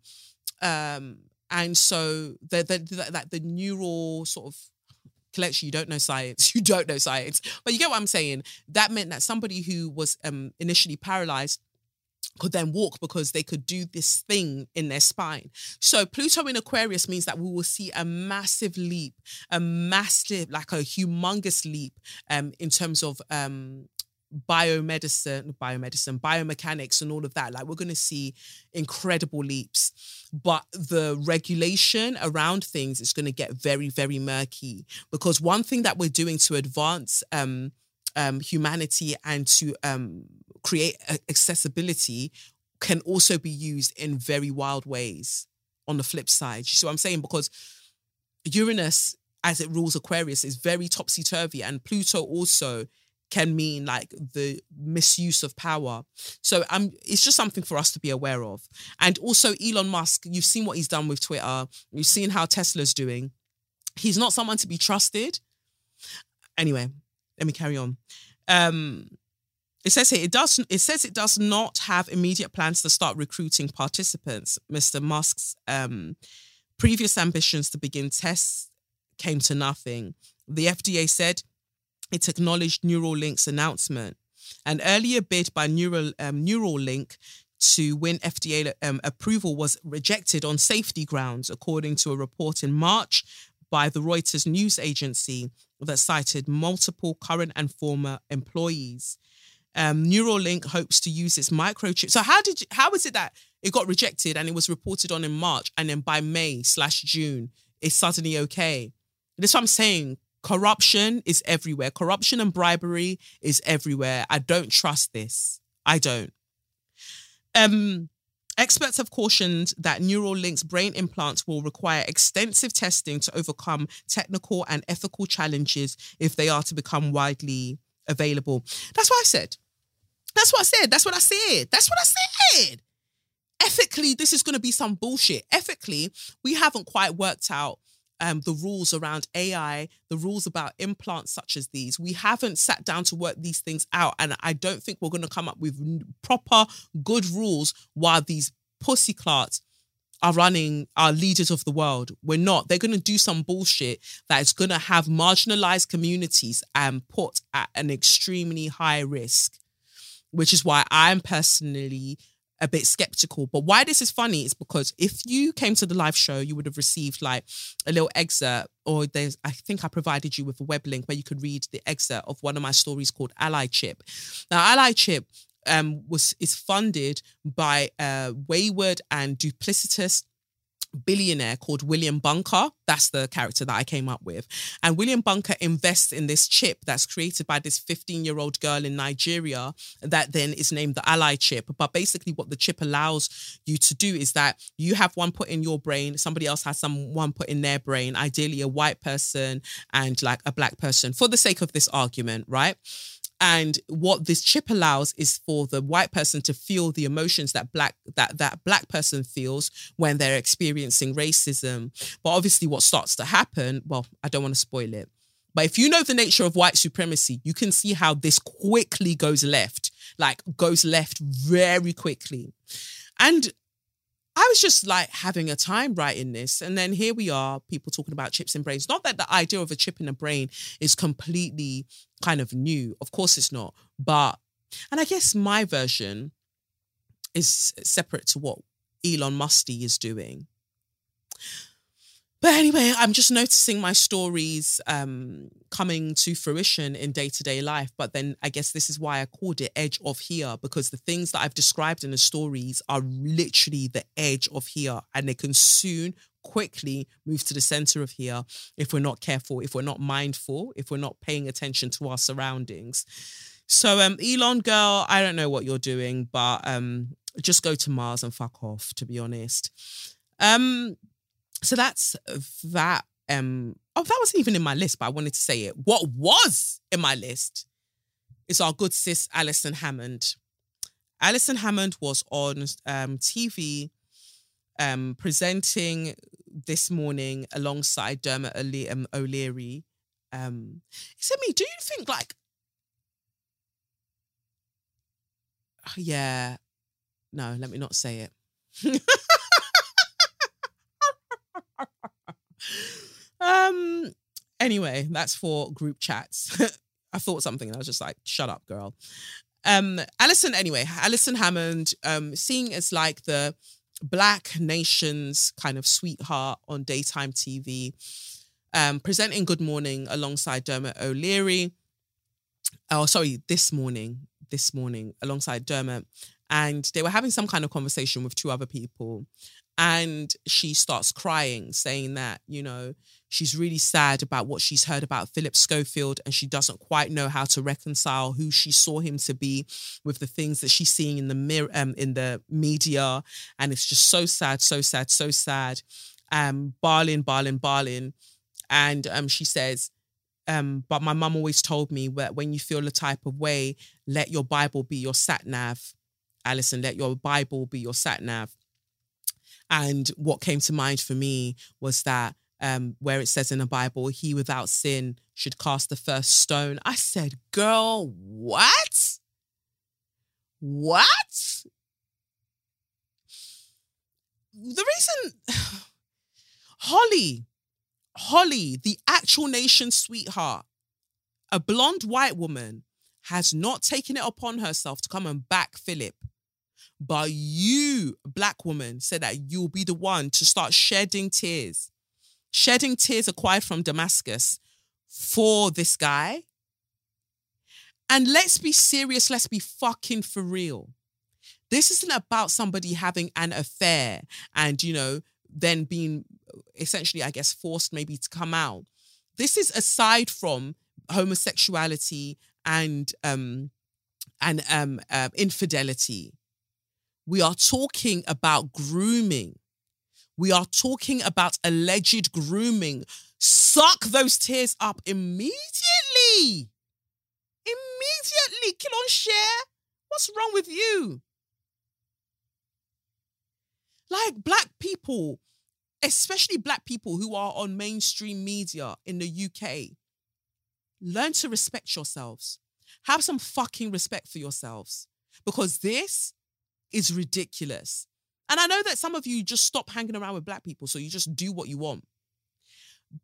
Um, and so the the, the that the neural sort of collection you don't know science. You don't know science. But you get what i'm saying. That meant that somebody who was um initially paralyzed could then walk because they could do this thing in their spine. So Pluto in Aquarius means that we will see a massive leap, a massive, like a humongous leap um, in terms of um, biomedicine, biomedicine, biomechanics, and all of that. Like we're going to see incredible leaps, but the regulation around things is going to get very, very murky because one thing that we're doing to advance um, um, humanity and to um, create accessibility can also be used in very wild ways. On the flip side, what I'm saying? Because Uranus, as it rules Aquarius, is very topsy turvy, and Pluto also can mean like the misuse of power. So um, it's just something for us to be aware of. And also Elon Musk, you've seen what he's done with Twitter. You've seen how Tesla's doing. He's not someone to be trusted. Anyway, let me carry on. Um, it says here it does. It says it does not have immediate plans to start recruiting participants. Mr. Musk's um, previous ambitions to begin tests came to nothing. The FDA said it acknowledged Neuralink's announcement. An earlier bid by Neural, um, Neuralink to win FDA um, approval was rejected on safety grounds, according to a report in March by the Reuters news agency that cited multiple current and former employees. Um, Neuralink hopes to use its microchip. So how did you, how was it that it got rejected and it was reported on in March and then by May slash June it's suddenly okay? That's what I'm saying. Corruption is everywhere. Corruption and bribery is everywhere. I don't trust this. I don't. Um, experts have cautioned that Neuralink's brain implants will require extensive testing to overcome technical and ethical challenges if they are to become widely available. That's what I said. That's what I said. That's what I said. That's what I said. Ethically, this is going to be some bullshit. Ethically, we haven't quite worked out um, the rules around AI, the rules about implants such as these. We haven't sat down to work these things out. And I don't think we're going to come up with proper, good rules while these pussy clarts are running our leaders of the world. We're not. They're going to do some bullshit that is going to have marginalized communities and put at an extremely high risk, which is why I'm personally a bit skeptical. But why this is funny is because if you came to the live show, you would have received like a little excerpt, or there's I think I provided you with a web link where you could read the excerpt of one of my stories called Ally Chip. Now, Allyship um, was is funded by uh, wayward and duplicitous billionaire called William Bunker. That's the character that I came up with. And William Bunker invests in this chip that's created by this 15 year old girl in Nigeria that then is named the Ally chip. But basically, what the chip allows you to do is that you have one put in your brain, somebody else has some one put in their brain, ideally a white person and like a black person, for the sake of this argument, right? And what this chip allows is for the white person to feel the emotions that black that that black person feels when they're experiencing racism. But obviously what starts to happen well i don't want to spoil it but if you know the nature of white supremacy you can see how this quickly goes left like goes left very quickly. And I was just like having a time writing this. And then here we are, people talking about chips in brains. Not that the idea of a chip in a brain is completely kind of new. Of course it's not. But, and I guess my version is separate to what Elon Musty is doing. But anyway, I'm just noticing my stories um, coming to fruition in day to day life. But then I guess this is why I called it Edge of Here, because the things that I've described in the stories are literally the edge of here, and they can soon quickly move to the center of here if we're not careful, if we're not mindful, if we're not paying attention to our surroundings. So, um, Elon girl, I don't know what you're doing, but um, just go to Mars and fuck off, to be honest. Um, so that's that. Um, oh, that wasn't even in my list, but I wanted to say it. What was in my list is our good sis Alison Hammond. Alison Hammond was on um, TV um, presenting this morning alongside Dermot um, O'Leary Um, he said, "Me, do you think like, yeah, no, let me not say it." um. Anyway, that's for group chats. I thought something and I was just like, "Shut up, girl." Um, Alison. Anyway, Alison Hammond, um, seeing as like the Black Nation's kind of sweetheart on daytime TV, um, presenting Good Morning alongside Dermot O'Leary. Oh, sorry, this morning, this morning alongside Dermot. And they were having some kind of conversation with two other people. And she starts crying, saying that, you know, she's really sad about what she's heard about Philip Schofield and she doesn't quite know how to reconcile who she saw him to be with the things that she's seeing in the mirror um, in the media. And it's just so sad, so sad, so sad. Um, barling, barling, barling. And um, she says, um, but my mum always told me that when you feel the type of way, let your Bible be your sat nav. Alison, let your Bible be your sat nav. And what came to mind for me was that um, where it says in the Bible, he without sin should cast the first stone. I said, girl, what? What? The reason, Holly, Holly, the actual nation sweetheart, a blonde white woman, has not taken it upon herself to come and back Philip. But you, black woman, said that you'll be the one to start shedding tears, shedding tears acquired from Damascus for this guy. And let's be serious, let's be fucking for real. This isn't about somebody having an affair and, you know, then being essentially, I guess, forced maybe to come out. This is aside from homosexuality and um and um uh, infidelity. We are talking about grooming. We are talking about alleged grooming. Suck those tears up immediately. Immediately. Kill on share. What's wrong with you? Like black people, especially black people who are on mainstream media in the UK, learn to respect yourselves. Have some fucking respect for yourselves because this is ridiculous. And I know that some of you just stop hanging around with black people, so you just do what you want.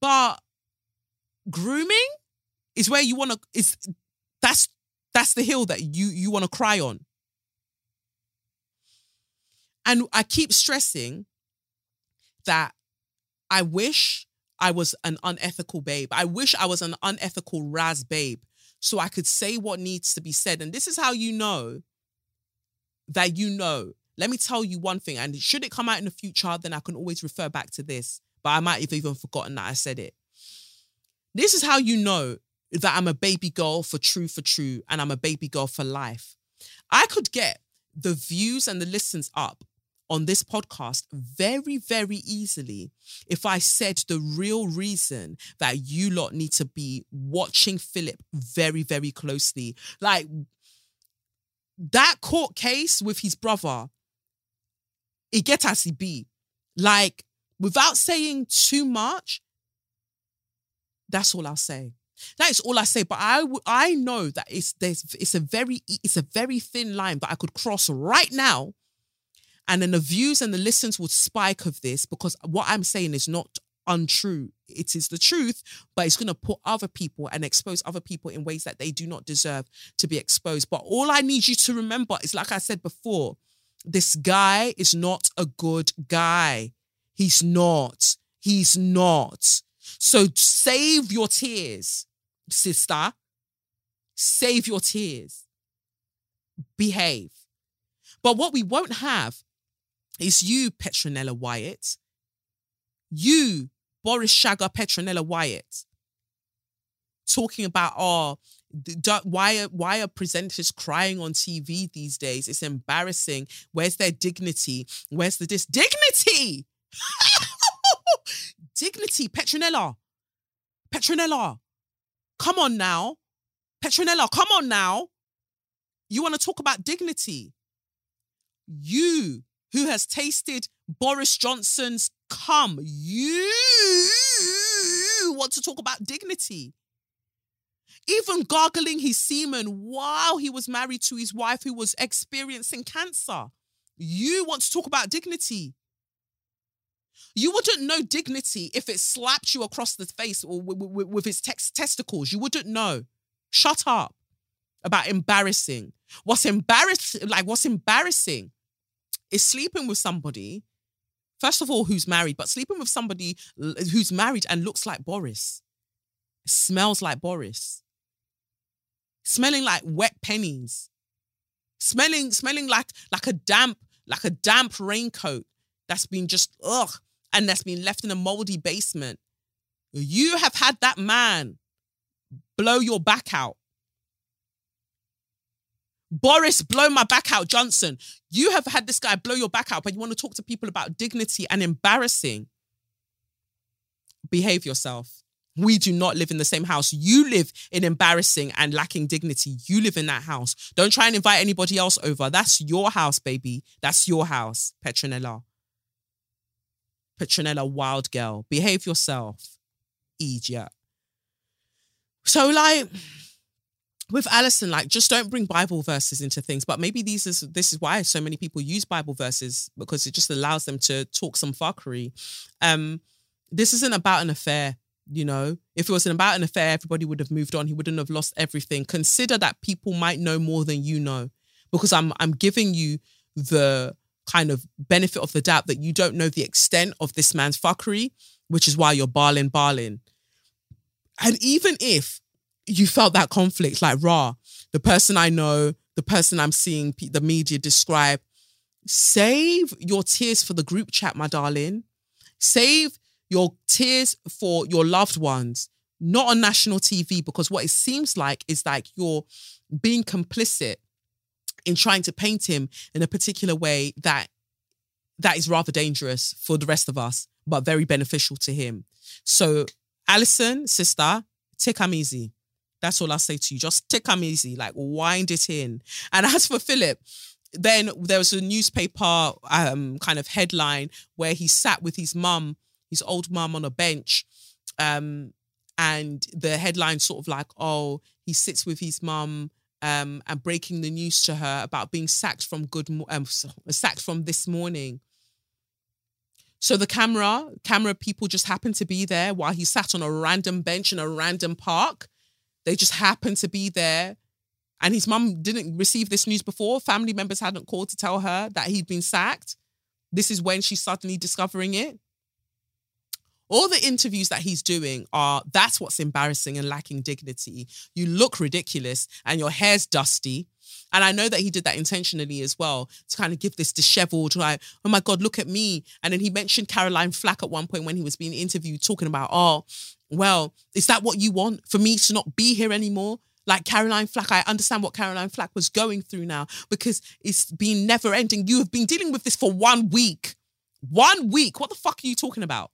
But grooming is where you want to is that's that's the hill that you you want to cry on. And I keep stressing that I wish I was an unethical babe. I wish I was an unethical Raz babe so I could say what needs to be said. And this is how you know that you know. Let me tell you one thing, and should it come out in the future, then I can always refer back to this. But I might have even forgotten that I said it. This is how you know that I'm a baby girl for true for true, and I'm a baby girl for life. I could get the views and the listens up on this podcast very, very easily if I said the real reason that you lot need to be watching Philip very, very closely. Like that court case with his brother, it get as he be. Like, without saying too much, that's all I'll say. That is all I say. But I I know that it's there's it's a very it's a very thin line that I could cross right now and then the views and the listens would spike of this because what I'm saying is not untrue. It is the truth, but it's going to put other people and expose other people in ways that they do not deserve to be exposed. But all I need you to remember is, like I said before, this guy is not a good guy. He's not. He's not. So save your tears, sister. Save your tears. Behave. But what we won't have is you, Petronella Wyatt. You, Boris Shagger, Petronella Wyatt, talking about, oh, why are, why are presenters crying on TV these days? It's embarrassing. Where's their dignity? Where's the dis dignity? dignity, Petronella. Petronella. Come on now. Petronella, come on now. You want to talk about dignity? You who has tasted Boris Johnson's cum. You want to talk about dignity. even gargling his semen while he was married to his wife who was experiencing cancer. You want to talk about dignity. You wouldn't know dignity if it slapped you across the face or with, its testicles. You wouldn't know. Shut up about embarrassing. What's embarrassing, like what's embarrassing is sleeping with somebody, first of all, who's married, but sleeping with somebody who's married and looks like Boris, smells like Boris, smelling like wet pennies, smelling, smelling like like a damp, like a damp raincoat that's been just ugh, and that's been left in a moldy basement. You have had that man blow your back out Boris, blow my back out, Johnson. You have had this guy blow your back out, but you want to talk to people about dignity and embarrassing. Behave yourself. We do not live in the same house. You live in embarrassing and lacking dignity. You live in that house. Don't try and invite anybody else over. That's your house, baby. That's your house, Petronella. Petronella, wild girl. Behave yourself, idiot. So, like, with Alison, like just don't bring Bible verses into things. But maybe these is this is why so many people use Bible verses because it just allows them to talk some fuckery. Um, this isn't about an affair. You know, if it was about an affair, everybody would have moved on. He wouldn't have lost everything. Consider that people might know more than you know, because I'm I'm giving you the kind of benefit of the doubt that you don't know the extent of this man's fuckery, which is why you're barling, barling. And even if you felt that conflict like raw the person i know the person i'm seeing the media describe save your tears for the group chat my darling. Save your tears for your loved ones not on national tv because what it seems like is like you're being complicit in trying to paint him in a particular way that that is rather dangerous for the rest of us but very beneficial to him. So alison sister take him easy that's all I say to you. Just take them easy, like wind it in. And as for Philip, then there was a newspaper um, kind of headline where he sat with his mum, his old mum, on a bench. Um, and the headline sort of like, oh, he sits with his mum um, and breaking the news to her about being sacked from good, um, sacked from this morning. So the camera, camera people just happened to be there while he sat on a random bench in a random park. They just happened to be there. And his mum didn't receive this news before. Family members hadn't called to tell her that he'd been sacked. This is when she's suddenly discovering it. All the interviews that he's doing are that's what's embarrassing and lacking dignity. You look ridiculous and your hair's dusty. And I know that he did that intentionally as well to kind of give this disheveled, like, oh my God, look at me. And then he mentioned Caroline Flack at one point when he was being interviewed, talking about, oh, well, is that what you want for me to not be here anymore? Like Caroline Flack, I understand what Caroline Flack was going through now because it's been never ending. You have been dealing with this for one week. One week. What the fuck are you talking about?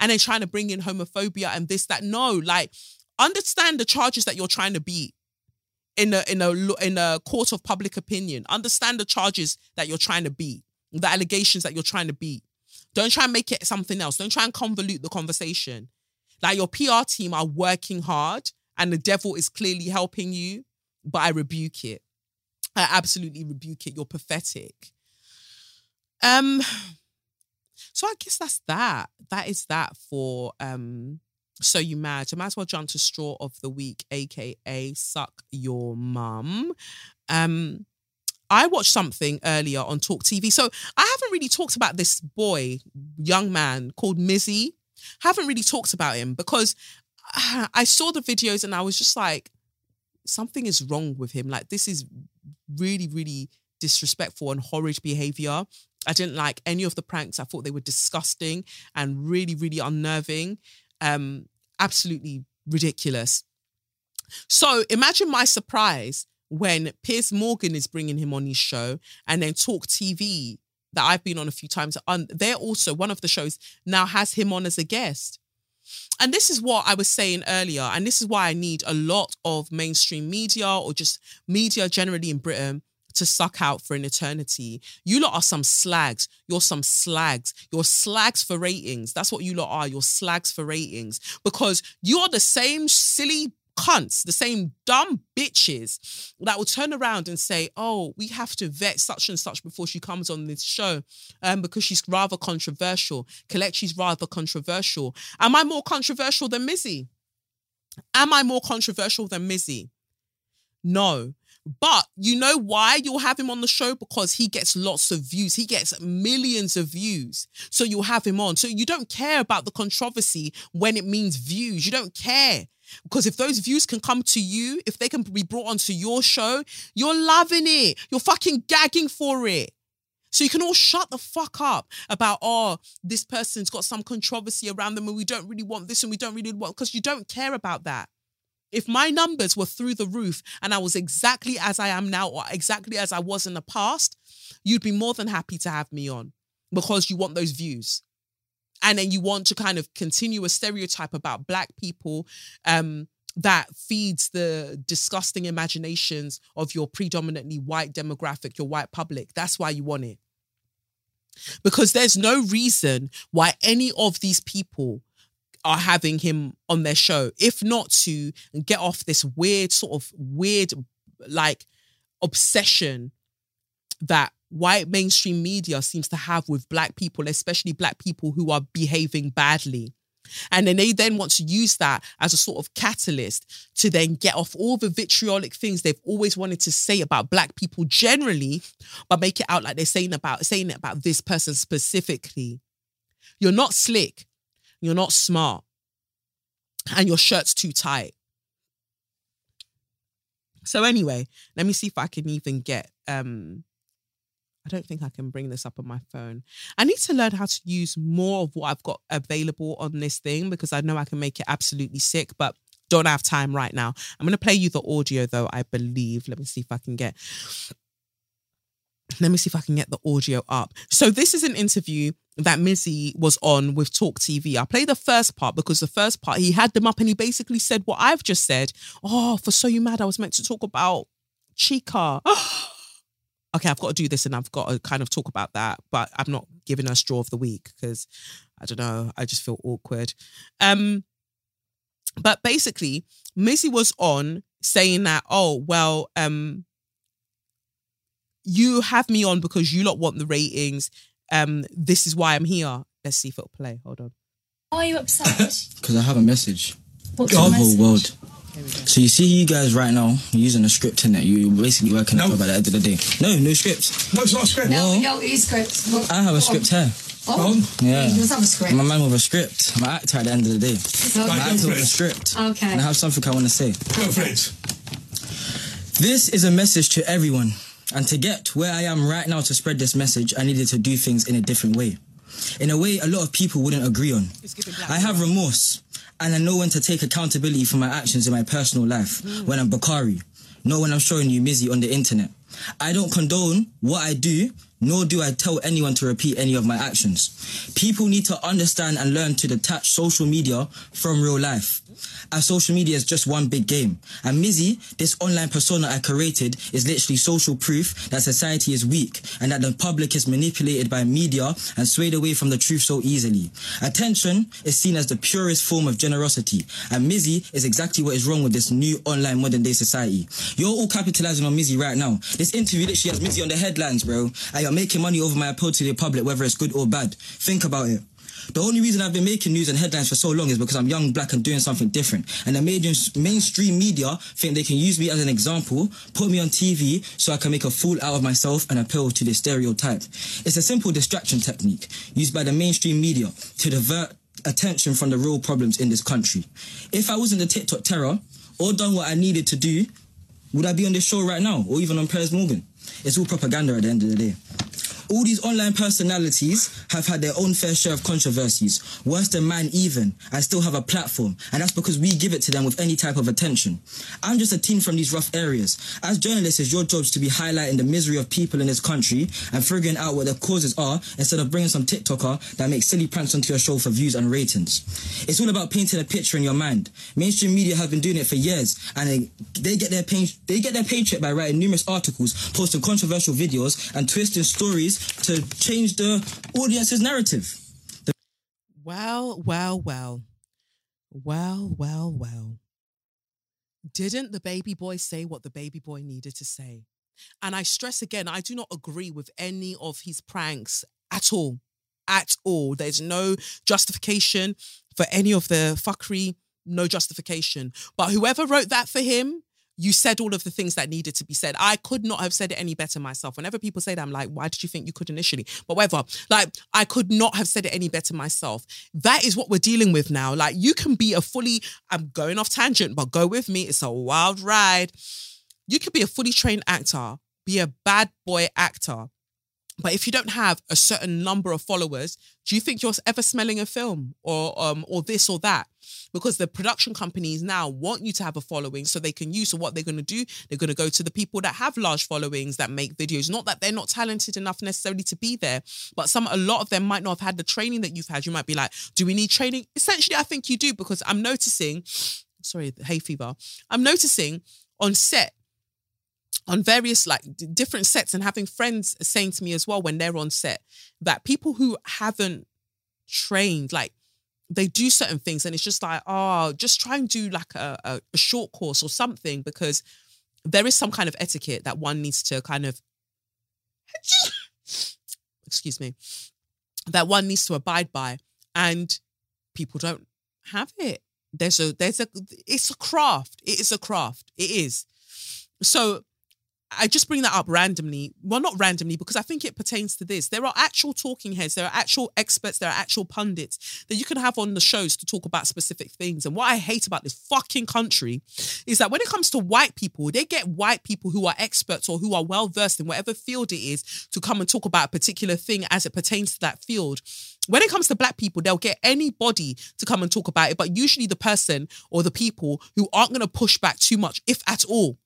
And then trying to bring in homophobia and this, that. No, like understand the charges that you're trying to beat in a in a in a court of public opinion. Understand the charges that you're trying to beat, the allegations that you're trying to beat. Don't try and make it something else. Don't try and convolute the conversation. Like your PR team are working hard and the devil is clearly helping you, but I rebuke it. I absolutely rebuke it. You're pathetic. Um so I guess that's that. That is that for um so you mad. So might as well jump to straw of the week, aka suck your mum. Um I watched something earlier on Talk TV. So I haven't really talked about this boy, young man called Mizzy haven't really talked about him because I saw the videos and I was just like, something is wrong with him. Like, this is really, really disrespectful and horrid behavior. I didn't like any of the pranks. I thought they were disgusting and really, really unnerving. Um, absolutely ridiculous. So imagine my surprise when Piers Morgan is bringing him on his show and then Talk TV that I've been on a few times. On they're also one of the shows now has him on as a guest. And this is what I was saying earlier, and this is why I need a lot of mainstream media or just media generally in Britain to suck out for an eternity. You lot are some slags. You're some slags. You're slags for ratings. That's what you lot are. You're slags for ratings because you are the same silly cunts, the same dumb bitches that will turn around and say, "Oh, we have to vet such and such before she comes on this show, um, because she's rather controversial. Kelechi's rather controversial. Am I more controversial than Mizzy? Am I more controversial than Mizzy? No. But you know why you'll have him on the show? Because he gets lots of views. He gets millions of views. So you'll have him on. So you don't care about the controversy when it means views. You don't care. Because if those views can come to you, if they can be brought onto your show, you're loving it. You're fucking gagging for it. So you can all shut the fuck up about, oh, this person's got some controversy around them and we don't really want this and we don't really want, because you don't care about that. If my numbers were through the roof and I was exactly as I am now or exactly as I was in the past, you'd be more than happy to have me on because you want those views. And then you want to kind of continue a stereotype about black people um, that feeds the disgusting imaginations of your predominantly white demographic, your white public. That's why you want it. Because there's no reason why any of these people are having him on their show, if not to get off this weird, sort of weird, like obsession that white mainstream media seems to have with black people, especially black people who are behaving badly. And then they then want to use that as a sort of catalyst to then get off all the vitriolic things they've always wanted to say about black people generally, but make it out like they're saying about saying it about this person specifically. You're not slick. You're not smart. And your shirt's too tight. So anyway, let me see if I can even get um I don't think I can bring this up on my phone. I need to learn how to use more of what I've got available on this thing because I know I can make it absolutely sick, but don't have time right now. I'm going to play you the audio though, I believe. Let me see if I can get let me see if I can get the audio up. So this is an interview that Mizzy was on with Talk TV. I play the first part because the first part he had them up and he basically said what I've just said. Oh, for so you mad, I was meant to talk about Chika. Oh, okay, I've got to do this and I've got to kind of talk about that, but I'm not giving her a straw of the week because I don't know, I just feel awkward. Um, but basically, Mizzy was on saying that, oh, well, um, you have me on because you lot want the ratings. Um, this is why I'm here. Let's see if it'll play. Hold on. Why are you upset? Because I have a message What's to your the whole message? world. So you see, you guys right now using a script in it. You're basically working No. up at the end of the day. No, no scripts. No, it's not a script. No, Well- no, it is script. Well, I have a script here. Oh, Go on. Yeah. He does have a script. I'm a man with a script. I'm an actor at the end of the day. So- I'm an actor with a script. Okay. And I have something I want to say. Go for it. This is a message to everyone. And to get where I am right now to spread this message, I needed to do things in a different way. In a way a lot of people wouldn't agree on. It's giving black I have remorse and I know when to take accountability for my actions in my personal life. When I'm Bakary, not when I'm showing you Mizzy on the internet. I don't condone what I do, nor do I tell anyone to repeat any of my actions. People need to understand and learn to detach social media from real life. As social media is just one big game. And Mizzy, this online persona I created, is literally social proof that society is weak and that the public is manipulated by media and swayed away from the truth so easily. Attention is seen as the purest form of generosity. And Mizzy is exactly what is wrong with this new online modern day society. You're all capitalizing on Mizzy right now. This interview literally has Mizzy on the headlines, bro. And you're making money over my appeal to the public, whether it's good or bad. Think about it. The only reason I've been making news and headlines for so long is because I'm young, black, and doing something different. And the major, mainstream media think they can use me as an example, put me on TV so I can make a fool out of myself and appeal to the stereotype. It's a simple distraction technique used by the mainstream media to divert attention from the real problems in this country. If I wasn't the TikTok terror or done what I needed to do, would I be on this show right now or even on Piers Morgan? It's all propaganda at the end of the day. All these online personalities have had their own fair share of controversies, worse than mine even, I still have a platform, and that's because we give it to them with any type of attention. I'm just a teen from these rough areas. As journalists, it's your job to be highlighting the misery of people in this country and figuring out what the causes are instead of bringing some TikToker that makes silly pranks onto your show for views and ratings. It's all about painting a picture in your mind. Mainstream media have been doing it for years, and they, they get their pay, they get their paycheck by writing numerous articles, posting controversial videos, and twisting stories to change the audience's narrative. Well, well, well. Well, well, well. didn't the baby boy say what the baby boy needed to say? And I stress again, I do not agree with any of his pranks at all. At all. There's no justification for any of the fuckery, no justification. But whoever wrote that for him, you said all of the things that needed to be said. I could not have said it any better myself. Whenever people say that, I'm like, why did you think you could initially? But whatever. Like, I could not have said it any better myself. That is what we're dealing with now. Like, you can be a fully, I'm going off tangent, but go with me. It's a wild ride. You could be a fully trained actor, be a bad boy actor. But if you don't have a certain number of followers, do you think you're ever smelling a film or um or this or that? Because the production companies now want you to have a following so they can use. So what they're going to do, they're going to go to the people that have large followings that make videos. Not that they're not talented enough necessarily to be there, but some a lot of them might not have had the training that you've had. You might be like, do we need training? Essentially, I think you do because I'm noticing. Sorry, hay fever. I'm noticing on set on various like different sets and having friends saying to me as well when they're on set that people who haven't trained like they do certain things and it's just like oh just try and do like a, a, a short course or something because there is some kind of etiquette that one needs to kind of excuse me that one needs to abide by and people don't have it. There's a there's a it's a craft. It is a craft. It is. So I just bring that up randomly. Well, not randomly, because I think it pertains to this. There are actual talking heads, there are actual experts, there are actual pundits that you can have on the shows to talk about specific things. And what I hate about this fucking country is that when it comes to white people, they get white people who are experts or who are well versed in whatever field it is to come and talk about a particular thing as it pertains to that field. When it comes to black people, they'll get anybody to come and talk about it, but usually the person or the people who aren't going to push back too much, if at all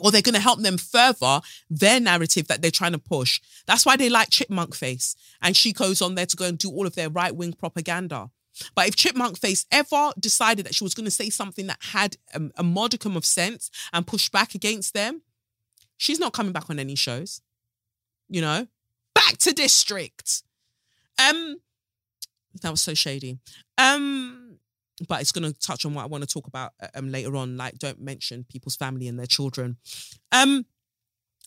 or they're going to help them further their narrative that they're trying to push. That's why they like Chipmunk Face. And she goes on there to go and do all of their right wing propaganda. But if Chipmunk Face ever decided that she was going to say something that had a, a modicum of sense and push back against them, she's not coming back on any shows. You know, back to district. Um, that was so shady. Um, but it's going to touch on what I want to talk about um, later on. Like, don't mention people's family and their children. Um,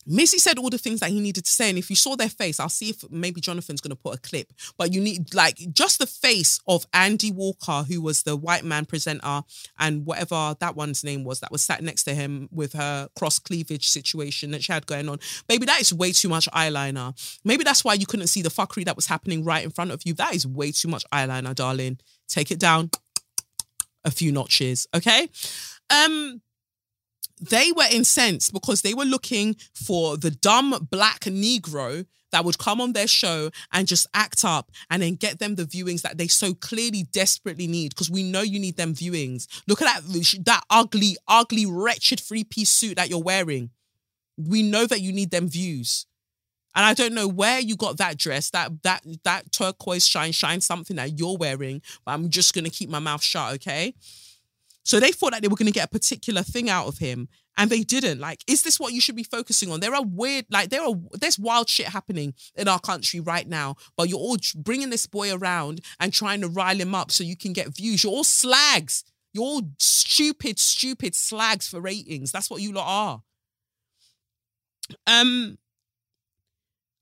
Mizzy said all the things that he needed to say, and if you saw their face, I'll see if maybe Jonathan's going to put a clip. But you need like just the face of Andy Walker, who was the white man presenter, and whatever that one's name was that was sat next to him with her cross cleavage situation that she had going on. Baby, that is way too much eyeliner. Maybe that's why you couldn't see the fuckery that was happening right in front of you. That is way too much eyeliner, darling. Take it down a few notches. Okay. Um, they were incensed because they were looking for the dumb black Negro that would come on their show and just act up and then get them the viewings that they so clearly desperately need because we know you need them viewings. Look at that that ugly, ugly, wretched three-piece suit that you're wearing. We know that you need them views. And I don't know where you got that dress, that that that turquoise shine, shine something that you're wearing, but I'm just gonna keep my mouth shut, okay? So they thought that they were gonna get a particular thing out of him, and they didn't. Like, is this what you should be focusing on? There are weird, like there are there's wild shit happening in our country right now, but you're all bringing this boy around and trying to rile him up so you can get views. You're all slags. You're all stupid, stupid slags for ratings. That's what you lot are. Um,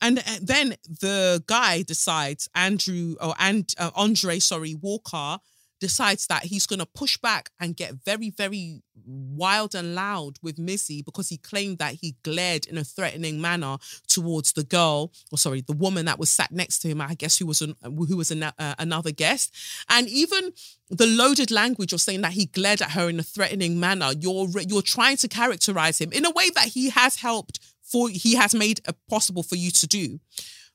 and uh, then the guy decides, Andrew or and uh, Andre, sorry, Walker decides that he's going to push back and get very, very wild and loud with Mizzy because he claimed that he glared in a threatening manner towards the girl, or sorry, the woman that was sat next to him. I guess who was an, who was an, uh, another guest, and even the loaded language of saying that he glared at her in a threatening manner. You're you're trying to characterize him in a way that he has helped for he has made it possible for you to do.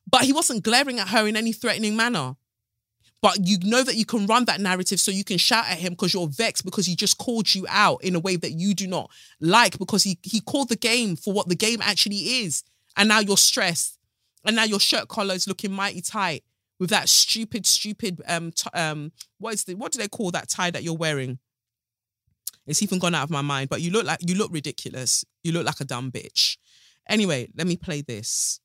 But he wasn't glaring at her in any threatening manner. But you know that you can run that narrative so you can shout at him because you're vexed because he just called you out in a way that you do not like because he he called the game for what the game actually is. And now you're stressed. And now your shirt collar is looking mighty tight with that stupid, stupid um t- um what is the what do they call that tie that you're wearing? It's even gone out of my mind, but you look like you look ridiculous. You look like a dumb bitch. Anyway, let me play this.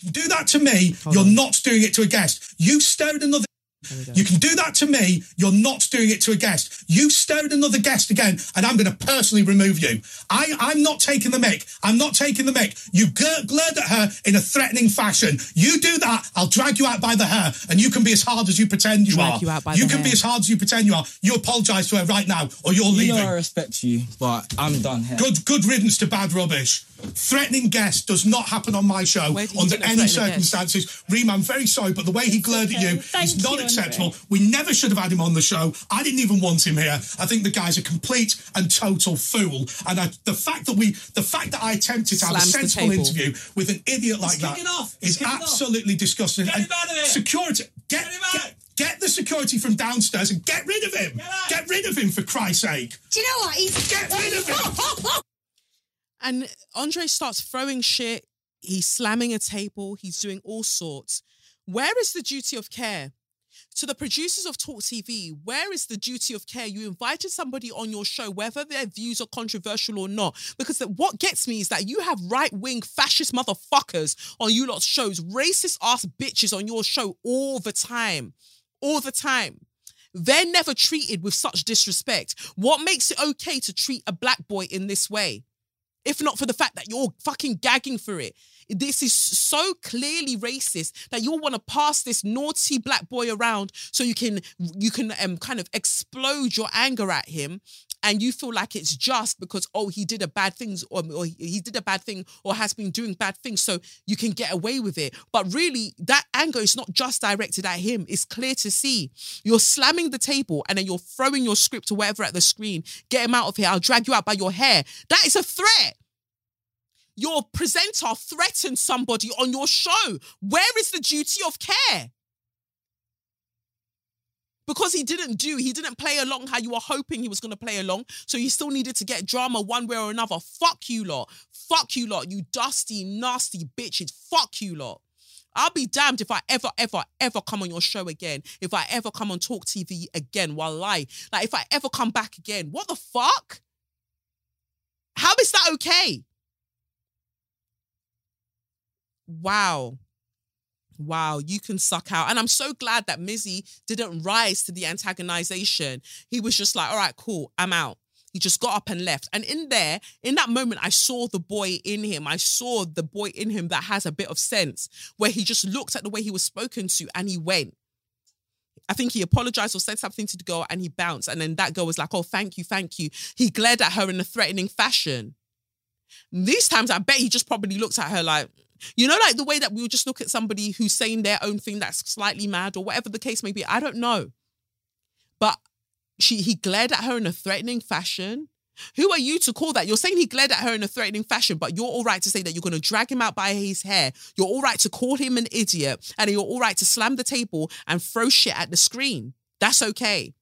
You do that to me, Hold you're on. not doing it to a guest. You stare at another There we go. You can do that to me. You're not doing it to a guest. You stare at another guest again, and I'm going to personally remove you. I, I'm not taking the mic. I'm not taking the mic. You gl- glared at her in a threatening fashion. You do that, I'll drag you out by the hair, and you can be as hard as you pretend you Drag are. you out by you the can be as hard as you pretend you are. You apologise to her right now, or you're You leaving. know I respect you, but I'm done here. Good, good riddance to bad rubbish. Threatening guest does not happen on my show Where did you under any threaten a guest? circumstances. Reem, I'm very sorry, but the way he glared at you Thank is not you, acceptable. Andre. We never should have had him on the show. I didn't even want him here. I think the guy's a complete and total fool. And I, the fact that we, the fact that I attempted to have a sensible interview with an idiot like that kicking off. is It's off. absolutely disgusting. Get And him out of here. Security, get, Get him out. get, get the security from downstairs and get rid of him. Get. Get rid of him for Christ's sake. Do you know what? He's Get rid of him. And Andre starts throwing shit. He's slamming a table. He's doing all sorts. Where is the duty of care? To the producers of Talk TV, where is the duty of care? You invited somebody on your show, whether their views are controversial or not. Because what gets me is that you have right wing fascist motherfuckers on you lot's shows, racist ass bitches on your show all the time. All the time. They're never treated with such disrespect. What makes it okay to treat a black boy in this way? If not for the fact that you're fucking gagging for it. This is so clearly racist that you want to pass this naughty black boy around so you can you can um kind of explode your anger at him and you feel like it's just because oh he did a bad things or, or he did a bad thing or has been doing bad things so you can get away with it. But really that anger is not just directed at him. It's clear to see. You're slamming the table and then you're throwing your script or whatever at the screen. Get him out of here. I'll drag you out by your hair. That is a threat your presenter threatened somebody on your show. Where is the duty of care? Because he didn't do, he didn't play along how you were hoping he was going to play along. So you still needed to get drama one way or another. Fuck you lot. Fuck you lot. You dusty, nasty bitches. Fuck you lot. I'll be damned if I ever, ever, ever come on your show again. If I ever come on Talk TV again, while lie. Like if I ever come back again. What the fuck? How is that okay? Wow. Wow, you can suck out. And I'm so glad that Mizzy didn't rise to the antagonization. He was just like, all right, cool, I'm out. He just got up and left. And in there, in that moment, I saw the boy in him. I saw the boy in him that has a bit of sense, where he just looked at the way he was spoken to and he went. I think he apologized or said something to the girl and he bounced. And then that girl was like, oh, thank you, thank you. He glared at her in a threatening fashion. These times, I bet he just probably looked at her like, you know, like the way that we would just look at somebody who's saying their own thing that's slightly mad or whatever the case may be. I don't know. But she he glared at her in a threatening fashion. Who are you to call that? You're saying he glared at her in a threatening fashion, but you're all right to say that you're going to drag him out by his hair. You're all right to call him an idiot, and you're all right to slam the table and throw shit at the screen. That's okay.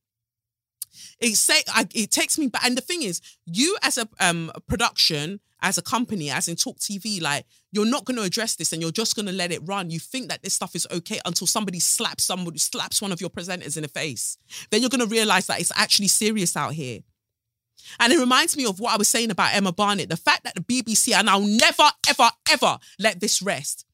It say I, it takes me back, and the thing is, you as a um production, as a company, as in Talk TV, like you're not going to address this, and you're just going to let it run. You think that this stuff is okay until somebody slaps somebody, slaps one of your presenters in the face. Then you're going to realize that it's actually serious out here. And it reminds me of what I was saying about Emma Barnett. The fact that the BBC, and I'll never, ever, ever let this rest.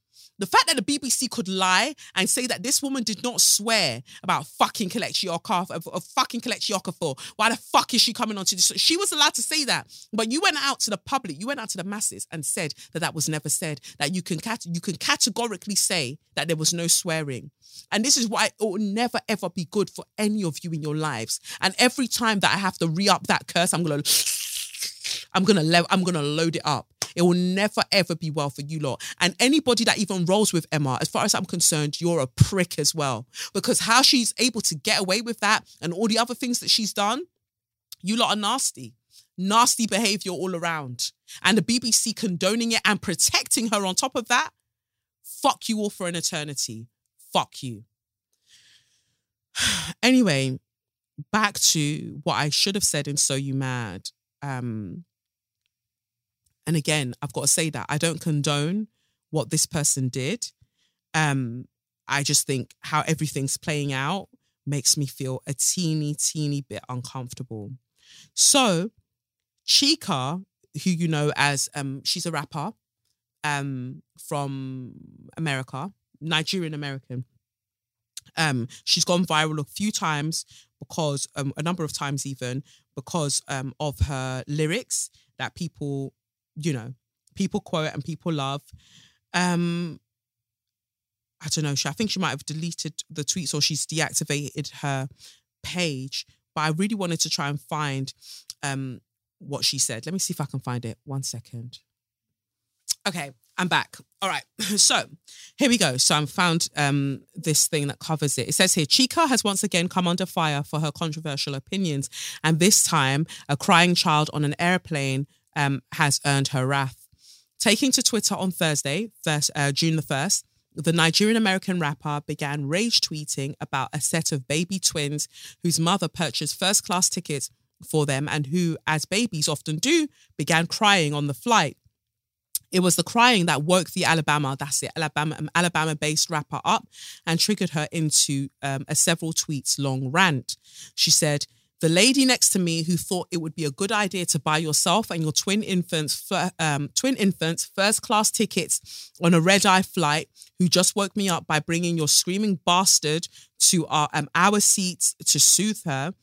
The fact that the BBC could lie and say that this woman did not swear about fucking Kelechi Okafor, of, fucking Kelechi Okafor. Why the fuck is she coming onto this? She was allowed to say that, but you went out to the public, you went out to the masses and said that that was never said. That you can cat- you can categorically say that there was no swearing, and this is why it will never ever be good for any of you in your lives. And every time that I have to re up that curse, I'm gonna. I'm gonna le- I'm gonna load it up. It will never ever be well for you lot. And anybody that even rolls with Emma, as far as I'm concerned, you're a prick as well. Because how she's able to get away with that and all the other things that she's done, you lot are nasty. Nasty behavior all around. And the BBC condoning it and protecting her on top of that. Fuck you all for an eternity. Fuck you. Anyway, back to what I should have said in So You Mad. Um, and again, I've got to say that I don't condone what this person did. Um, I just think how everything's playing out makes me feel a teeny, teeny bit uncomfortable. So, Chika, who you know as um, she's a rapper um, from America, Nigerian American. Um, she's gone viral a few times because um, a number of times even because um, of her lyrics that people, you know, people quote and people love. Um, I don't know. I think she might have deleted the tweets or she's deactivated her page. But I really wanted to try and find um, what she said. Let me see if I can find it. One second. Okay, I'm back. All right. So here we go. So I found um, this thing that covers it. It says here Chika has once again come under fire for her controversial opinions. And this time, a crying child on an airplane um, has earned her wrath. Taking to Twitter on Thursday, first, uh, June the 1st, the Nigerian American rapper began rage tweeting about a set of baby twins whose mother purchased first class tickets for them and who, as babies often do, began crying on the flight. It was the crying that woke the Alabama, that's it, Alabama, um, Alabama-based rapper up and triggered her into um, a several tweets long rant. She said, the lady next to me who thought it would be a good idea to buy yourself and your twin infants um, twin infants first class tickets on a red eye flight who just woke me up by bringing your screaming bastard to our um, our seats to soothe her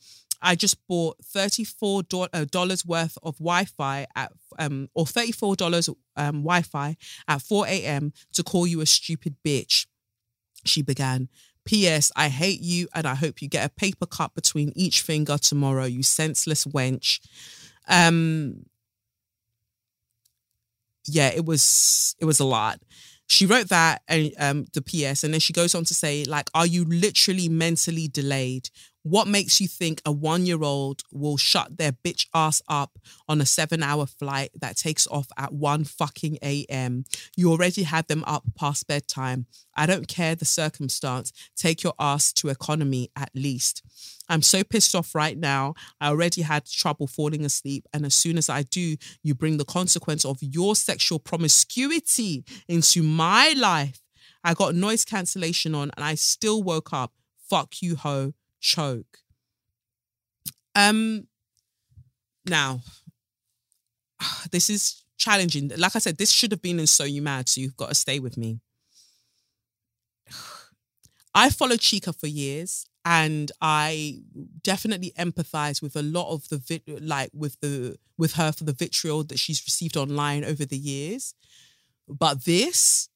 I just bought $34 uh, worth of Wi-Fi at um or $34 um Wi-Fi at 4 a.m. to call you a stupid bitch. She began. P.S. I hate you and I hope you get a paper cut between each finger tomorrow, you senseless wench. Um yeah, it was it was a lot. She wrote that and um the PS and then she goes on to say like are you literally mentally delayed? What makes you think a one year old will shut their bitch ass up on a seven hour flight that takes off at 1 fucking AM? You already had them up past bedtime. I don't care the circumstance. Take your ass to economy at least. I'm so pissed off right now. I already had trouble falling asleep. And as soon as I do, you bring the consequence of your sexual promiscuity into my life. I got noise cancellation on and I still woke up. Fuck you, ho choke. Um, now, this is challenging. Like I said, this should have been in So You Mad, so you've got to stay with me. I followed Chika for years and I definitely empathize with a lot of the vit- like with the with her for the vitriol that she's received online over the years. But this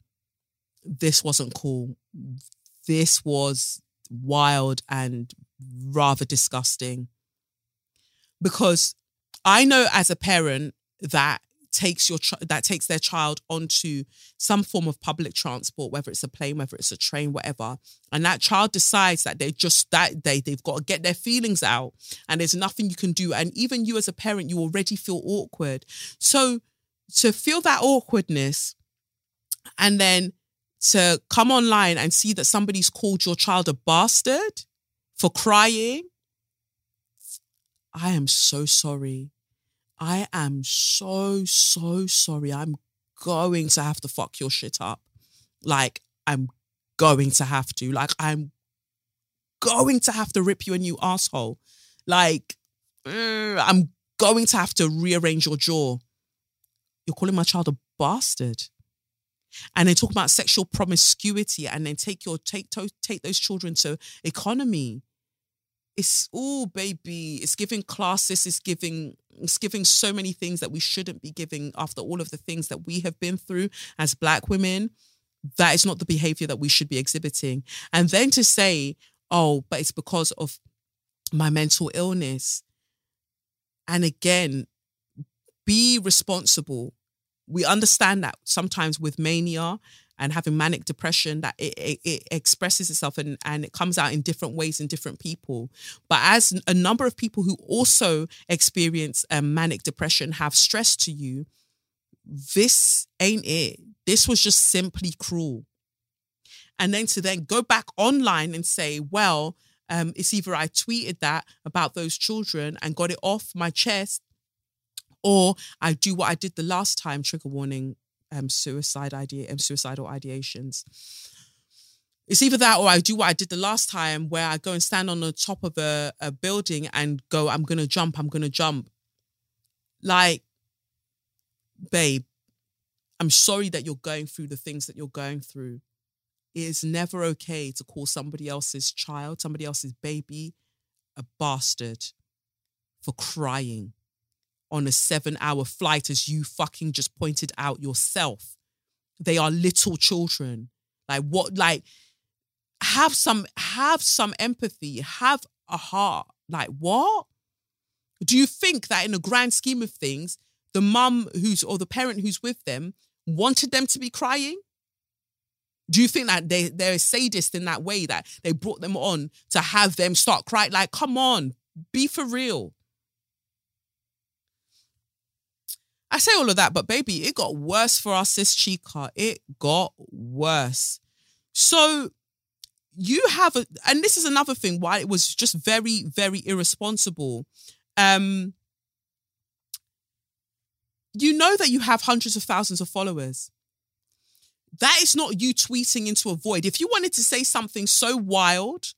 this wasn't cool. This was wild and rather disgusting. Because I know as a parent that takes your that takes their child onto some form of public transport whether it's a plane whether it's a train whatever and that child decides that they just that day they've got to get their feelings out and there's nothing you can do and even you as a parent you already feel awkward so to feel that awkwardness and then to come online and see that somebody's called your child a bastard for crying, I am so sorry. I am so, so sorry. I'm going to have to fuck your shit up. Like, I'm going to have to. Like, I'm going to have to rip you a new asshole. Like, I'm going to have to rearrange your jaw. You're calling my child a bastard and they talk about sexual promiscuity and then take your take to, take those children to economy. It's all baby it's giving classes it's giving it's giving so many things that we shouldn't be giving after all of the things that we have been through as black women. That is not the behavior that we should be exhibiting. And then to say oh but it's because of my mental illness. And again be responsible we understand that sometimes with mania and having manic depression that it, it, it, expresses itself and, and it comes out in different ways in different people. But as a number of people who also experience um, manic depression have stressed to you this ain't it. This was just simply cruel. And then to then go back online and say well um, it's either i tweeted that about those children and got it off my chest or I do what I did the last time, trigger warning, um, suicide idea, um, suicidal ideations. It's either that or I do what I did the last time where I go and stand on the top of a, a building and go, I'm gonna jump, I'm gonna jump. Like, babe, I'm sorry that you're going through the things that you're going through. it is never okay to call somebody else's child, somebody else's baby, a bastard for crying on a seven hour flight, as you fucking just pointed out yourself. They are little children. Like what like have some have some empathy, have a heart. Like what? Do you think that in the grand scheme of things, the mum who's or the parent who's with them wanted them to be crying? Do you think that they they're sadist in that way that they brought them on to have them start crying? Like, come on, be for real. I say all of that, but baby, it got worse for our sis Chika. It got worse. So you have a, and this is another thing why it was just very, very irresponsible. Um, you know that you have hundreds of thousands of followers. That is not you tweeting into a void. If you wanted to say something so wild,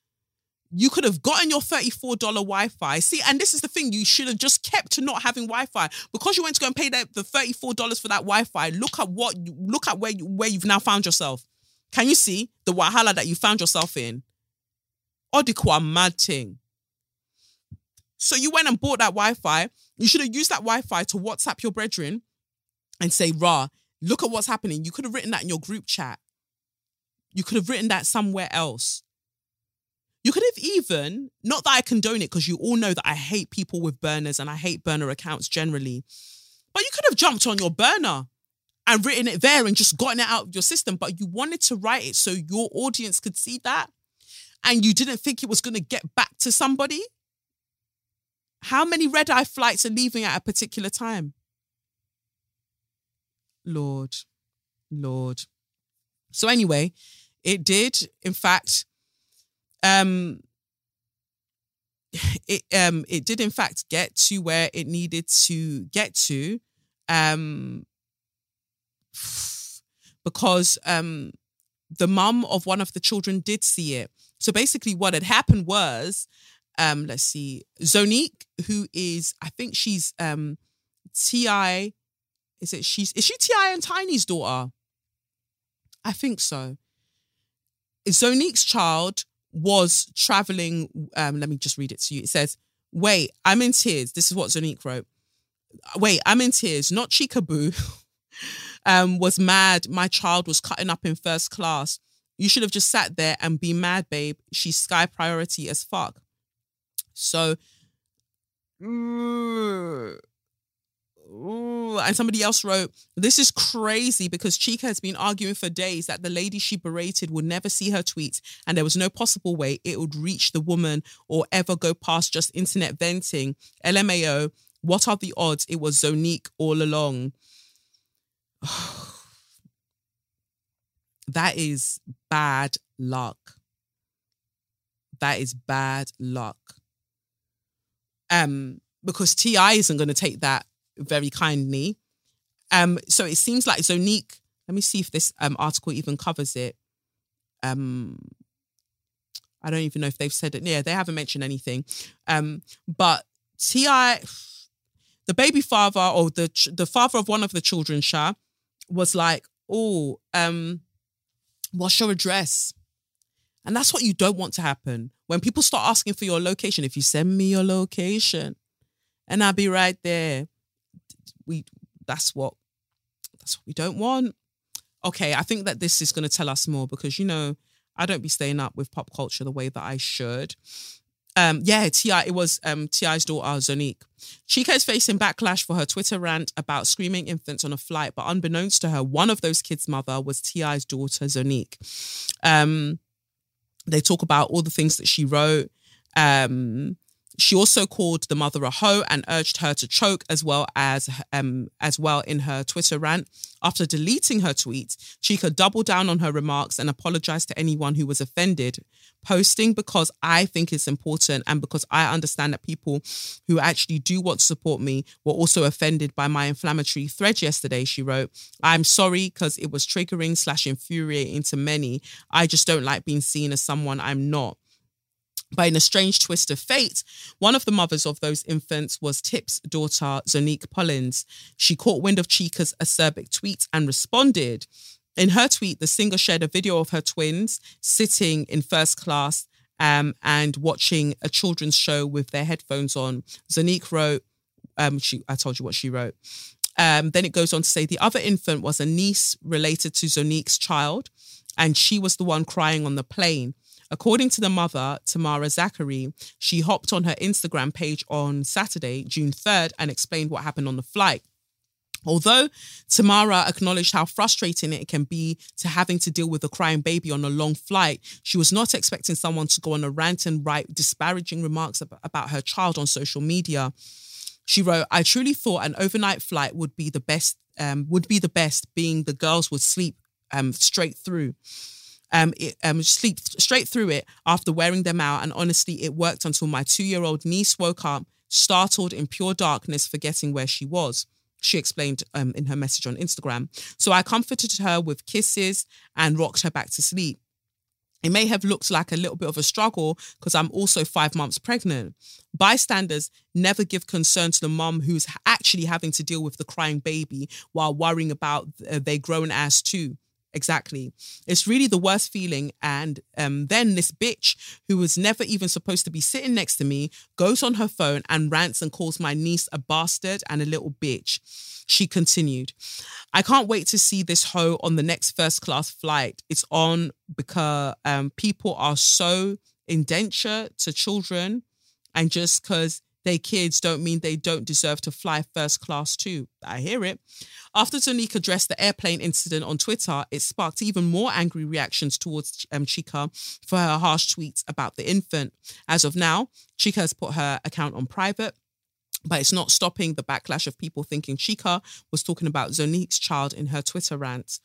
you could have gotten your $34 Wi-Fi. See, and this is the thing, you should have just kept to not having Wi-Fi. Because you went to go and pay the, the $34 for that Wi-Fi, look at what look at where you where you've now found yourself. Can you see the wahala that you found yourself in? Odikwa mad thing. So you went and bought that Wi-Fi. You should have used that Wi-Fi to WhatsApp your brethren and say, rah, look at what's happening. You could have written that in your group chat. You could have written that somewhere else. You could have even, not that I condone it, because you all know that I hate people with burners and I hate burner accounts generally, but you could have jumped on your burner and written it there and just gotten it out of your system, but you wanted to write it so your audience could see that and you didn't think it was going to get back to somebody. How many red eye flights are leaving at a particular time? Lord, Lord. So, anyway, it did, in fact, um, it um it did in fact get to where it needed to get to um because um the mum of one of the children did see it. So basically what had happened was um let's see zonique who is i think she's um ti is it she's is she ti and tiny's daughter? I think so. Zonique's child was traveling. Um, let me just read it to you. It says, Wait, I'm in tears. This is what Zonique wrote. Wait, I'm in tears. Not Chikaboo. um, was mad. My child was cutting up in first class. You should have just sat there and be mad, babe. She's sky priority as fuck. So, Ooh, and somebody else wrote, This is crazy because Chika has been arguing for days that the lady she berated would never see her tweets and there was no possible way it would reach the woman or ever go past just internet venting. LMAO, what are the odds it was Zonique all along? that is bad luck. That is bad luck. Um, because TI isn't going to take that very kindly. Um, so it seems like Zonique, let me see if this um, article even covers it. Um, I don't even know if they've said it. Yeah, they haven't mentioned anything. Um, but Ti, the baby father or the the father of one of the children, Shah, was like, "Oh, um, what's your address?" And that's what you don't want to happen when people start asking for your location. If you send me your location, and I'll be right there we that's what that's what we don't want. Okay, I think that this is going to tell us more because you know I don't be staying up with pop culture the way that I should. Um, yeah, Ti, it was um Ti's daughter Zonique. Chika is facing backlash for her Twitter rant about screaming infants on a flight, but unbeknownst to her, one of those kids' mother was Ti's daughter Zonique. Um, they talk about all the things that she wrote. Um, she also called the mother a hoe and urged her to choke as well as um as well in her Twitter rant. After deleting her tweet, Chika doubled down on her remarks and apologized to anyone who was offended. Posting because I think it's important and because I understand that people who actually do want to support me were also offended by my inflammatory thread yesterday, she wrote. I'm sorry because it was triggering slash infuriating to many. I just don't like being seen as someone I'm not. By in a strange twist of fate, one of the mothers of those infants was Tip's daughter, Zonique Pullins. She caught wind of Chika's acerbic tweet and responded. In her tweet, the singer shared a video of her twins sitting in first class um, and watching a children's show with their headphones on. Zonique wrote, um, she, I told you what she wrote. Um, then it goes on to say the other infant was a niece related to Zonique's child, and she was the one crying on the plane. According to the mother, Tamara Zachary, she hopped on her Instagram page on Saturday, June 3rd, and explained what happened on the flight. Although Tamara acknowledged how frustrating it can be to having to deal with a crying baby on a long flight, she was not expecting someone to go on a rant and write disparaging remarks about her child on social media. She wrote, "I truly thought an overnight flight would be the best. Um, would be the best, being the girls would sleep um, straight through." Um, it, um, sleep straight through it after wearing them out, and honestly, it worked until my two-year-old niece woke up, startled in pure darkness, forgetting where she was she explained um, in her message on Instagram. So I comforted her with kisses and rocked her back to sleep. It may have looked like a little bit of a struggle because I'm also five months pregnant. Bystanders never give concern to the mum who's actually having to deal with the crying baby while worrying about uh, their grown ass too. Exactly. It's really the worst feeling. And um, then this bitch, who was never even supposed to be sitting next to me, goes on her phone and rants and calls my niece a bastard and a little bitch. She continued, I can't wait to see this hoe on the next first class flight. It's on because um, people are so indenture to children. And just because they kids don't mean they don't deserve to fly first class too. I hear it. After Zonique addressed the airplane incident on Twitter, it sparked even more angry reactions towards um, Chika for her harsh tweets about the infant. As of now, Chika has put her account on private. But it's not stopping the backlash of people thinking Chika was talking about Zonique's child in her Twitter rant.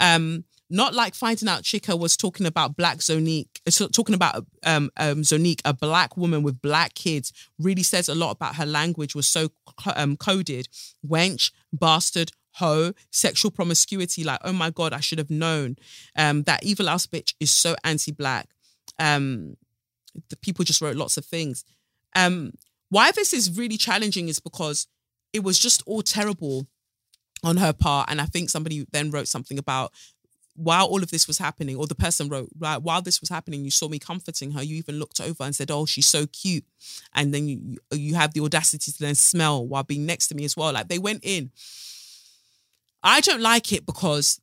Um, not like finding out Chika was talking about black Zonique, talking about um, um, Zonique, a black woman with black kids, really says a lot about her language was so um, coded. Wench, bastard, hoe, sexual promiscuity. Like, oh my God, I should have known. Um, that evil ass bitch is so anti-black. Um, the people just wrote lots of things. Um, why this is really challenging is because it was just all terrible on her part. And I think somebody then wrote something about while all of this was happening, or the person wrote, right, while this was happening, you saw me comforting her. You even looked over and said, Oh, she's so cute. And then you you have the audacity to then smell while being next to me as well. Like they went in. I don't like it because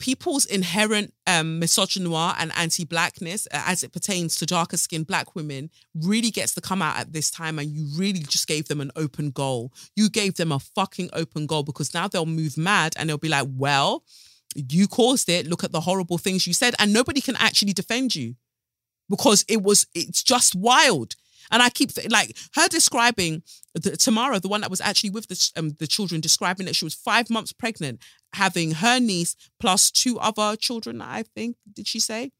people's inherent um, misogynoir and anti-blackness uh, as it pertains to darker skinned black women really gets to come out at this time and you really just gave them an open goal you gave them a fucking open goal because now they'll move mad and they'll be like well you caused it look at the horrible things you said and nobody can actually defend you because it was it's just wild and I keep like her describing the, Tamara, the one that was actually with the um, the children, describing that she was five months pregnant, having her niece plus two other children. I think did she say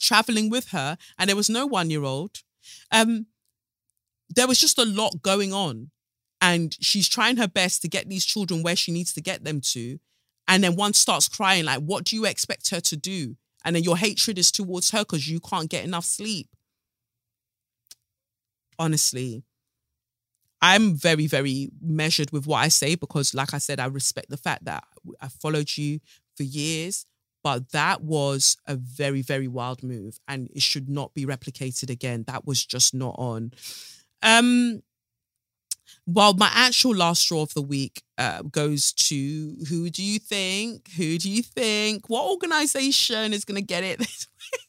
traveling with her, and there was no one year old. Um, there was just a lot going on, and she's trying her best to get these children where she needs to get them to. And then one starts crying, like, what do you expect her to do? And then your hatred is towards her because you can't get enough sleep. Honestly, I'm very, very measured with what I say because, like I said, I respect the fact that I followed you for years. But that was a very, very wild move and it should not be replicated again. That was just not on. Um, well, my actual last straw of the week uh, goes to who do you think? Who do you think? What organization is going to get it this week?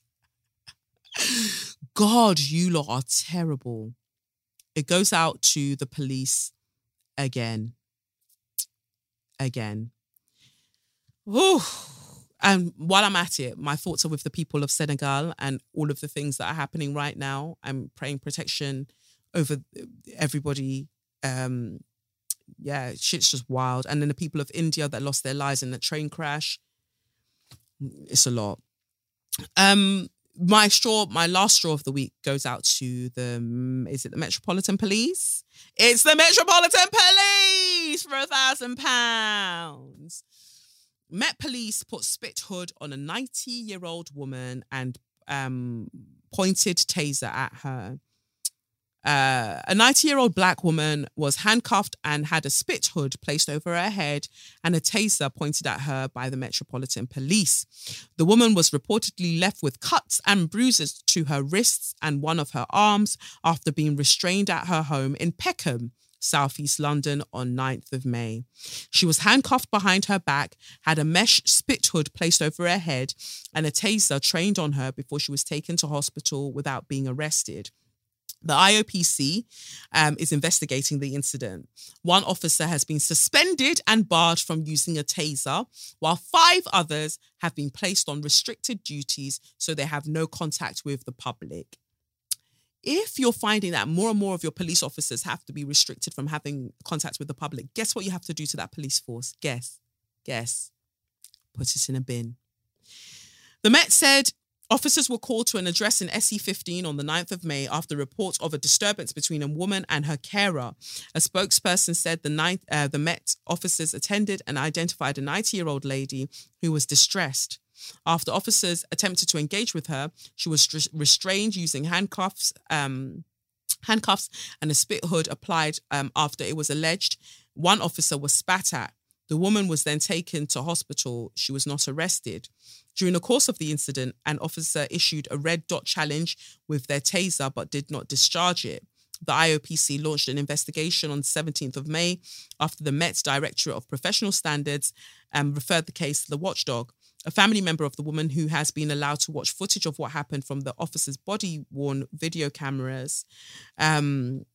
God, you lot are terrible. It goes out to the police again. Again. Ooh. And while I'm at it, my thoughts are with the people of Senegal and all of the things that are happening right now. I'm praying protection over everybody um yeah shit's just wild. And then the people of india that lost their lives in the train crash it's a lot. Um my straw my last straw of the week goes out to the mm, is it the metropolitan police? It's the metropolitan police for a thousand pounds. Met police put spit hood on a 90 year old woman and um pointed taser at her Uh, a 90 year old black woman was handcuffed and had a spit hood placed over her head and a taser pointed at her by the Metropolitan Police. The woman was reportedly left with cuts and bruises to her wrists and one of her arms after being restrained at her home in Peckham. Southeast London on 9th of May. She was handcuffed behind her back, had a mesh spit hood placed over her head, and a taser trained on her before she was taken to hospital without being arrested. The IOPC um, is investigating the incident. One officer has been suspended and barred from using a taser, while five others have been placed on restricted duties so they have no contact with the public. If you're finding that more and more of your police officers have to be restricted from having contact with the public, guess what you have to do to that police force? Guess. Guess. Put it in a bin. The Met said Officers were called to an address in SE15 on the 9th of May after reports of a disturbance between a woman and her carer. A spokesperson said the, ninth, uh, the Met officers attended and identified a 90 year old lady who was distressed. After officers attempted to engage with her, she was restrained using handcuffs. Um, handcuffs and a spit hood applied um, after it was alleged one officer was spat at. The woman was then taken to hospital. She was not arrested. During the course of the incident, an officer issued a red dot challenge with their taser but did not discharge it. The IOPC launched an investigation on 17th of May after the Met's Directorate of Professional Standards um, referred the case to the watchdog. A family member of the woman who has been allowed to watch footage of what happened from the officer's body worn video cameras um,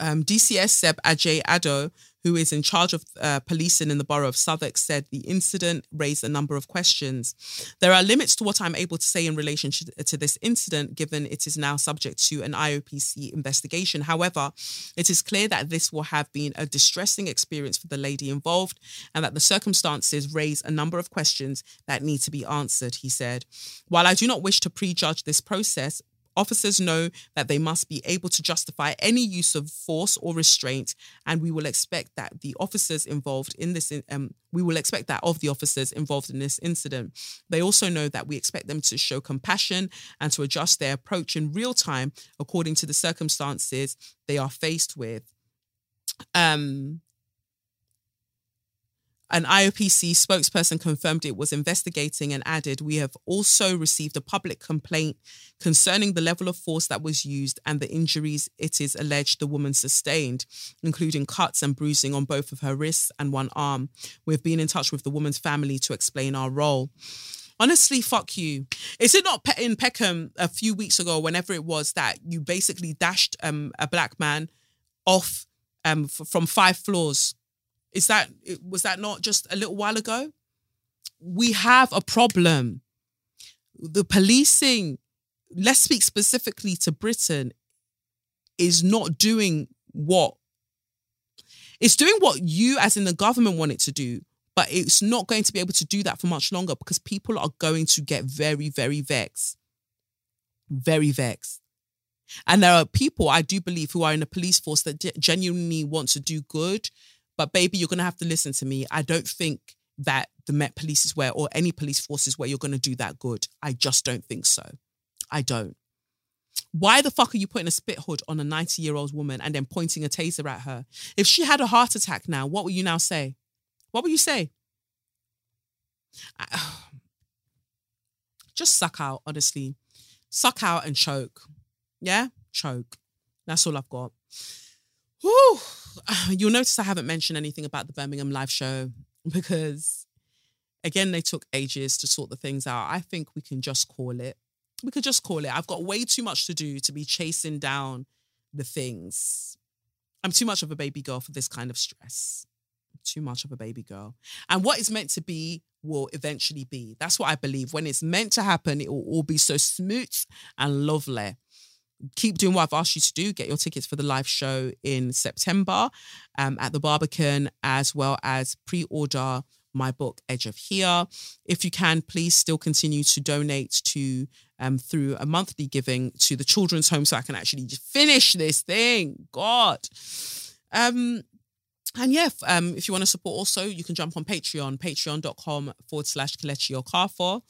um, DCS Seb Adjei-Addoh, who is in charge of uh, policing in the borough of Southwark, said the incident raised a number of questions. There are limits to what I'm able to say in relation to, to this incident, given it is now subject to an IOPC investigation. However, it is clear that this will have been a distressing experience for the lady involved and that the circumstances raise a number of questions that need to be answered, he said. While I do not wish to prejudge this process, Officers know that they must be able to justify any use of force or restraint, and we will expect that the officers involved in this, um, we will expect that of the officers involved in this incident. They also know that we expect them to show compassion and to adjust their approach in real time according to the circumstances they are faced with. Um, an IOPC spokesperson confirmed it was investigating and added, We have also received a public complaint concerning the level of force that was used and the injuries it is alleged the woman sustained, including cuts and bruising on both of her wrists and one arm. We've been in touch with the woman's family to explain our role. Honestly, fuck you. Is it not in Peckham a few weeks ago, whenever it was, that you basically dashed um, a black man off um, f- from five floors is that was that not just a little while ago? We have a problem. The policing, let's speak specifically to Britain, is not doing what it's doing what you as in the government want it to do, but it's not going to be able to do that for much longer because people are going to get very, very vexed. Very vexed. And there are people, I do believe, who are in the police force that genuinely want to do good but baby, you're gonna have to listen to me. I don't think that the Met Police is where, or any police forces where you're gonna do that good. I just don't think so. I don't. Why the fuck are you putting a spit hood on a 90 year old woman and then pointing a taser at her? If she had a heart attack now, what will you now say? What will you say? I, just suck out, honestly. Suck out and choke. Yeah? Choke. That's all I've got. Whew. You'll notice I haven't mentioned anything about the Birmingham live show because, again, they took ages to sort the things out. I think we can just call it. We could just call it. I've got way too much to do to be chasing down the things. I'm too much of a baby girl for this kind of stress. Too much of a baby girl. And what is meant to be will eventually be. That's what I believe. When it's meant to happen, it will all be so smooth and lovely keep doing what I've asked you to do. Get your tickets for the live show in September um, at the Barbican, as well as pre order my book, Edge of Here. If you can, please still continue to donate to um, through a monthly giving to the children's home so I can actually finish this thing. God. Um, and yeah, um, if you want to support also, you can jump on Patreon, patreon.com forward slash Kelechi Okafor.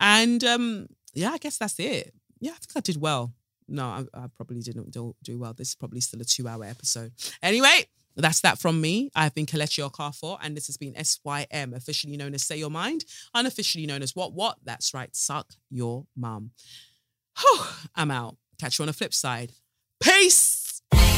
And um, yeah, I guess that's it. Yeah, I think I did well no, I, I probably didn't do, do well. This is probably still a two hour episode. Anyway, that's that from me. I've been Kelechi Okafor, and this has been SYM, officially known as Say Your Mind, unofficially known as What What? That's right, Suck Your Mum. I'm out. Catch you on the flip side. Peace.